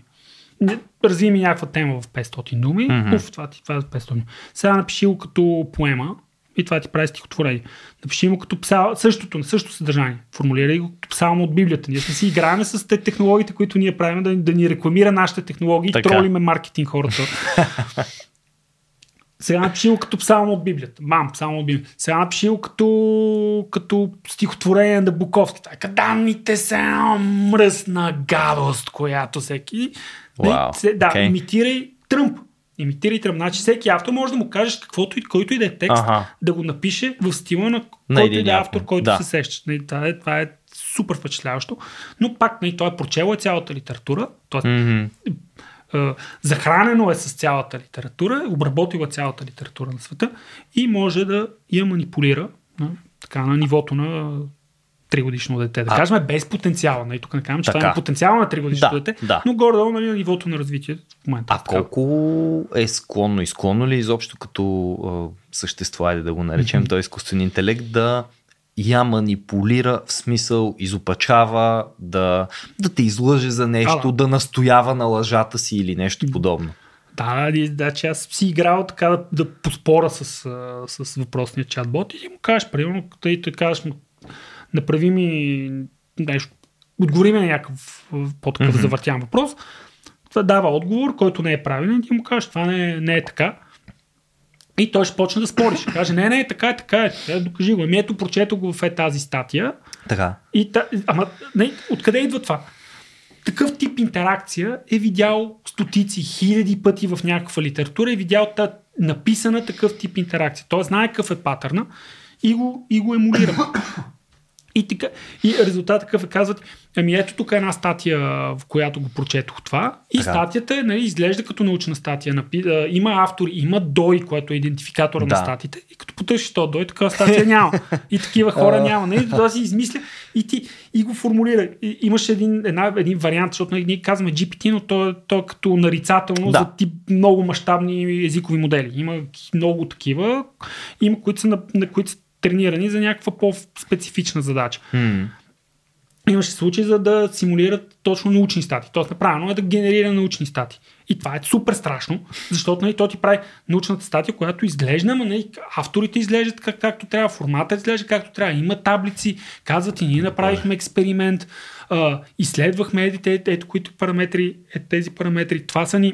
разви ми някаква тема в 500 думи. Mm-hmm. Уф, това, това е 500 думи. Сега напиши го като поема и това ти прави стихотворение. Напиши му като псал, същото, същото съдържание. Формулирай го като псалмо от Библията. Ние сме си играем с те технологиите, които ние правим, да, да ни рекламира нашите технологии, Така. тролиме маркетинг хората. Сега напиши го като псалмо от Библията. Мам, псалмо от Библията. Сега напиши го като, като стихотворение на Буковски. Така, данните са мръсна гадост, която всеки... Се- да, окей. имитирай Тръмп. Имитирай Тръмп. Значи всеки автор може да му кажеш каквото и, който и да е текст, Аха. да го напише в стила на който и да е автор. който Да. се сеща. Нали, Това е, това е супер впечатляващо. Но пак нали, той е прочел е цялата литература, т.е. Мгм. е, захранено е с цялата литература, обработил е цялата литература на света и може да я манипулира на, така, на нивото на 3 годишно дете. Да А- кажем без потенциала. Нали? Тук не казвам, че това Така. е потенциала на 3 годишно Да, дете, да. но горе-долу нали, на нивото на развитие в момента. А е така. колко е склонно и склонно ли изобщо като а, същество, айде да го наречем, той изкуствен интелект да я манипулира, в смисъл изопачава, да, да те излъже за нещо, А, да. настоява на лъжата си или нещо подобно. Да, да, че аз си играл така да, да поспора с, с въпросния чатбот и му кажеш, примерно, тъй той кажеш му, направи ми нещо, отговори ми на някакъв по-такъв Мгм. завъртян въпрос. Това дава отговор, който не е правилен и ти му кажеш, това не, е- не е така. И той ще почне да спори. Ще каже, не, не, е така е, така е. Е, Докажи го. Ами ето, прочето го в е тази статия. Така. И та, ама, не, откъде идва това? Такъв тип интеракция е видял стотици, хиляди пъти в някаква литература и видял та, написана такъв тип интеракция. Той знае какъв е патърна и го, и го емулира. И, така, и резултатът какъв е казват, ами ето тук е една статия, в която го прочетох това. И Така. статията е, нали, изглежда като научна статия. Напи, а, има автори, има дой, което е идентификатора Да. на статиите. И като потърсиш то дой, такава статия няма. И такива хора няма. Нали? Това си измисля и ти и го формулира. И, имаше един, една, един вариант, защото нали, ние казваме GPT, но то, то е като нарицателно Да. за тип много мащабни езикови модели. Има много такива, има които са, на, на които са тренирани за някаква по-специфична задача. М. Имаше случаи за да симулират точно научни стати. Тоест направено е да генерира научни стати. И това е супер страшно, защото нали, то ти прави научната статия, която изглежда, ама нали, авторите изглеждат как, както трябва, формата изглежда както трябва. Има таблици, казват и ние направихме експеримент, а, изследвахме ето, ето които параметри, ето тези параметри, това са ни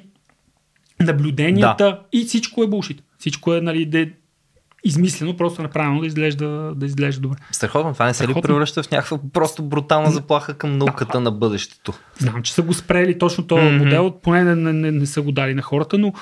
наблюденията да. и всичко е булшит. Всичко е нали, де, измислено, просто направено да изглежда, да изглежда добре. Страхотно, това не се ли превръща в някаква просто брутална заплаха към науката на бъдещето? Знам, че са го спрели точно този mm-hmm. модел, поне не, не, не, не са го дали на хората, но,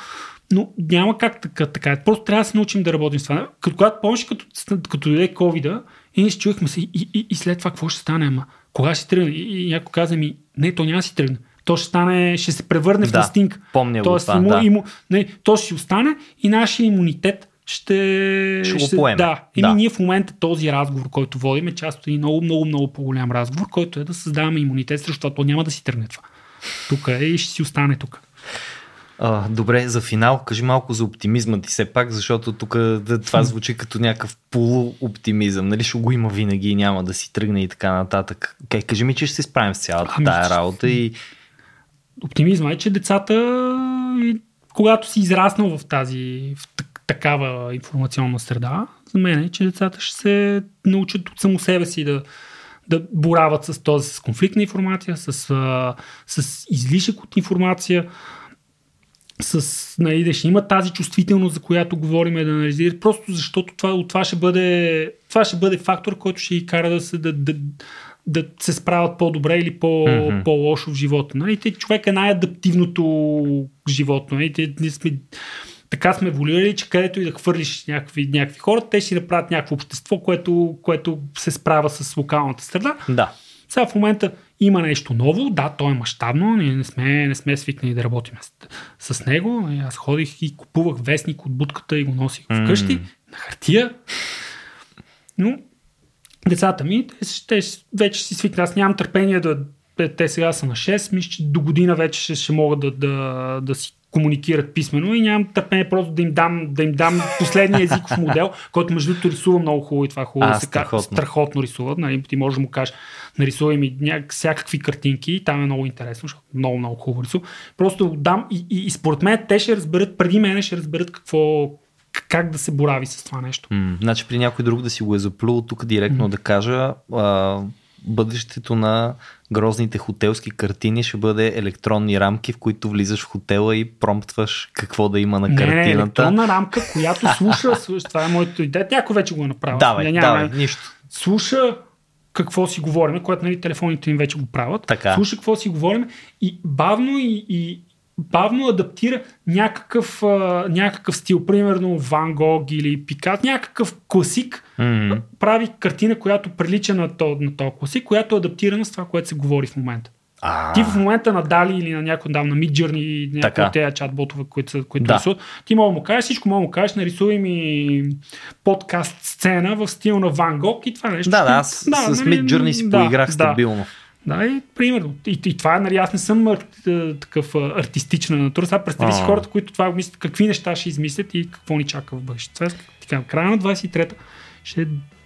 но няма как така, така. Просто трябва да се научим да работим с това. Като, когато помниш, като, като дойде covid и ние се чуехме се и, и, и, след това какво ще стане, ама кога ще тръгне? И, и някой каза ми, не, то няма да си тръгне. То ще стане, ще се превърне в Да, настинг. помня го Тоест, това, иму, да. иму, не, то ще си остане и нашия имунитет ще, Ще го поеме. Да. Еми, Да. ние в момента този разговор, който водим, е част от един много, много, много по-голям разговор, който е да създаваме имунитет това. То няма да си тръгне това. Тук е и ще си остане тук. А, добре, за финал, кажи малко за оптимизма ти все пак, защото тук да, това звучи като някакъв полуоптимизъм. Нали ще го има винаги и няма да си тръгне и така нататък. Кай, кажи ми, че ще се справим с цялата Ами, тая работа и Оптимизма е, че децата, когато си израснал в тази в такава информационна среда, за мен е, че децата ще се научат от само себе си да, да борават с този, с конфликтна информация, с, а, с излишък от информация, с, нали, да ще има тази чувствителност, за която говорим, да анализират, просто защото това, от това ще бъде, това ще бъде фактор, който ще ги кара да се, да, да, да се справят по-добре или по, mm-hmm. по-лошо в живота. Нали? Те, човек е най-адаптивното животно. Нали? Те, ние сме, така сме еволюирали, че където и да хвърлиш някакви, някакви хора, те ще направят някакво общество, което, което се справя с локалната среда. да. Сега в момента има нещо ново, да, то е мащабно, ние не сме, не сме свикнали да работим с, с него. Аз ходих и купувах вестник от будката и го носих вкъщи на хартия. Но децата ми, те, те вече си свикнат. Аз нямам търпение да. Те сега са на 6, мисля, че до година вече ще, ще могат да, да, да си комуникират писменно и нямам търпение просто да им дам, да им дам последния езиков модел, който между другото рисува много хубаво и това е хубаво А, се страхотно. Страхотно рисува. Нали, ти можеш да му кажеш, нарисувай ми няк- всякакви картинки и там е много интересно, защото много, много хубаво рисува. Просто дам и, и, и според мен те ще разберат, преди мене ще разберат какво, как да се борави с това нещо. М, значи при някой друг да си го е заплюл тук директно М. да кажа а, бъдещето на грозните хотелски картини ще бъде електронни рамки, в които влизаш в хотела и промптваш какво да има на Не, не, картината. електронна рамка, която слуша, слуша, това е моето идея. Някой вече го е направил. Давай, Я нямаме- давай, нищо. слуша какво си говорим, което нали, телефоните им вече го правят. Така. Слуша какво си говорим и бавно и, и бавно адаптира някакъв, а, някакъв стил, примерно Ван Гог или Пикат, някакъв класик, М, прави картина, която прилича на този на то класик, която е адаптирана с това, което се говори в момента. А, Ти в момента на Дали или на някой дам на Midjourney и някои от тези чатботове, които, са, които Да. рисуват, ти мога да му кажеш всичко, мога да му кажеш, нарисувай ми подкаст сцена в стил на Ван Гог и това нещо. да, да, аз с нали, Midjourney си да, поиграх да. стабилно. Да, и примерно. И, и това, нали, аз не съм ар, такъв артистична натура. Сега представи си хората, които това мислят, какви неща ще измислят и какво ни чака в бъдеще. Това е, така, края на 23-та ще е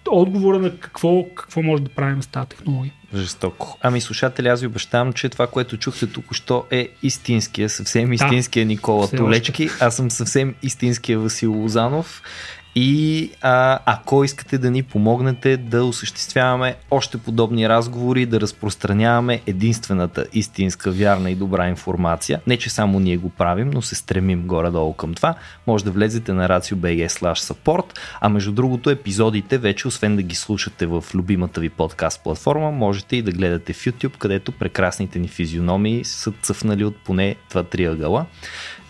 отговора на какво, какво може да правим с тази технология. Жестоко. Ами слушатели, аз ви обещавам, че това, което чухте тук-що е истинския, съвсем истинския Никола все Толечки. Аз съм съвсем истинския Васил Лозанов. И а, ако искате да ни помогнете да осъществяваме още подобни разговори, да разпространяваме единствената истинска, вярна и добра информация, не че само ние го правим, но се стремим горе-долу към това, може да влезете на racio.bg support, а между другото епизодите вече, освен да ги слушате в любимата ви подкаст платформа, можете и да гледате в YouTube, където прекрасните ни физиономии са цъфнали от поне 2-3 ъгъла.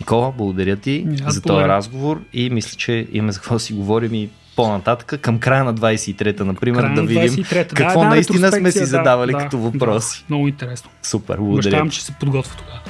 Никола, благодаря ти аз за този разговор и мисля, че имаме за какво да си говорим и по-нататък, към края на 23-та, например, Края да видим 23-та. какво да, наистина сме си задавали да, като въпроси. Да, много интересно. Супер, благодаря. Обещавам, че се подготвя тогава.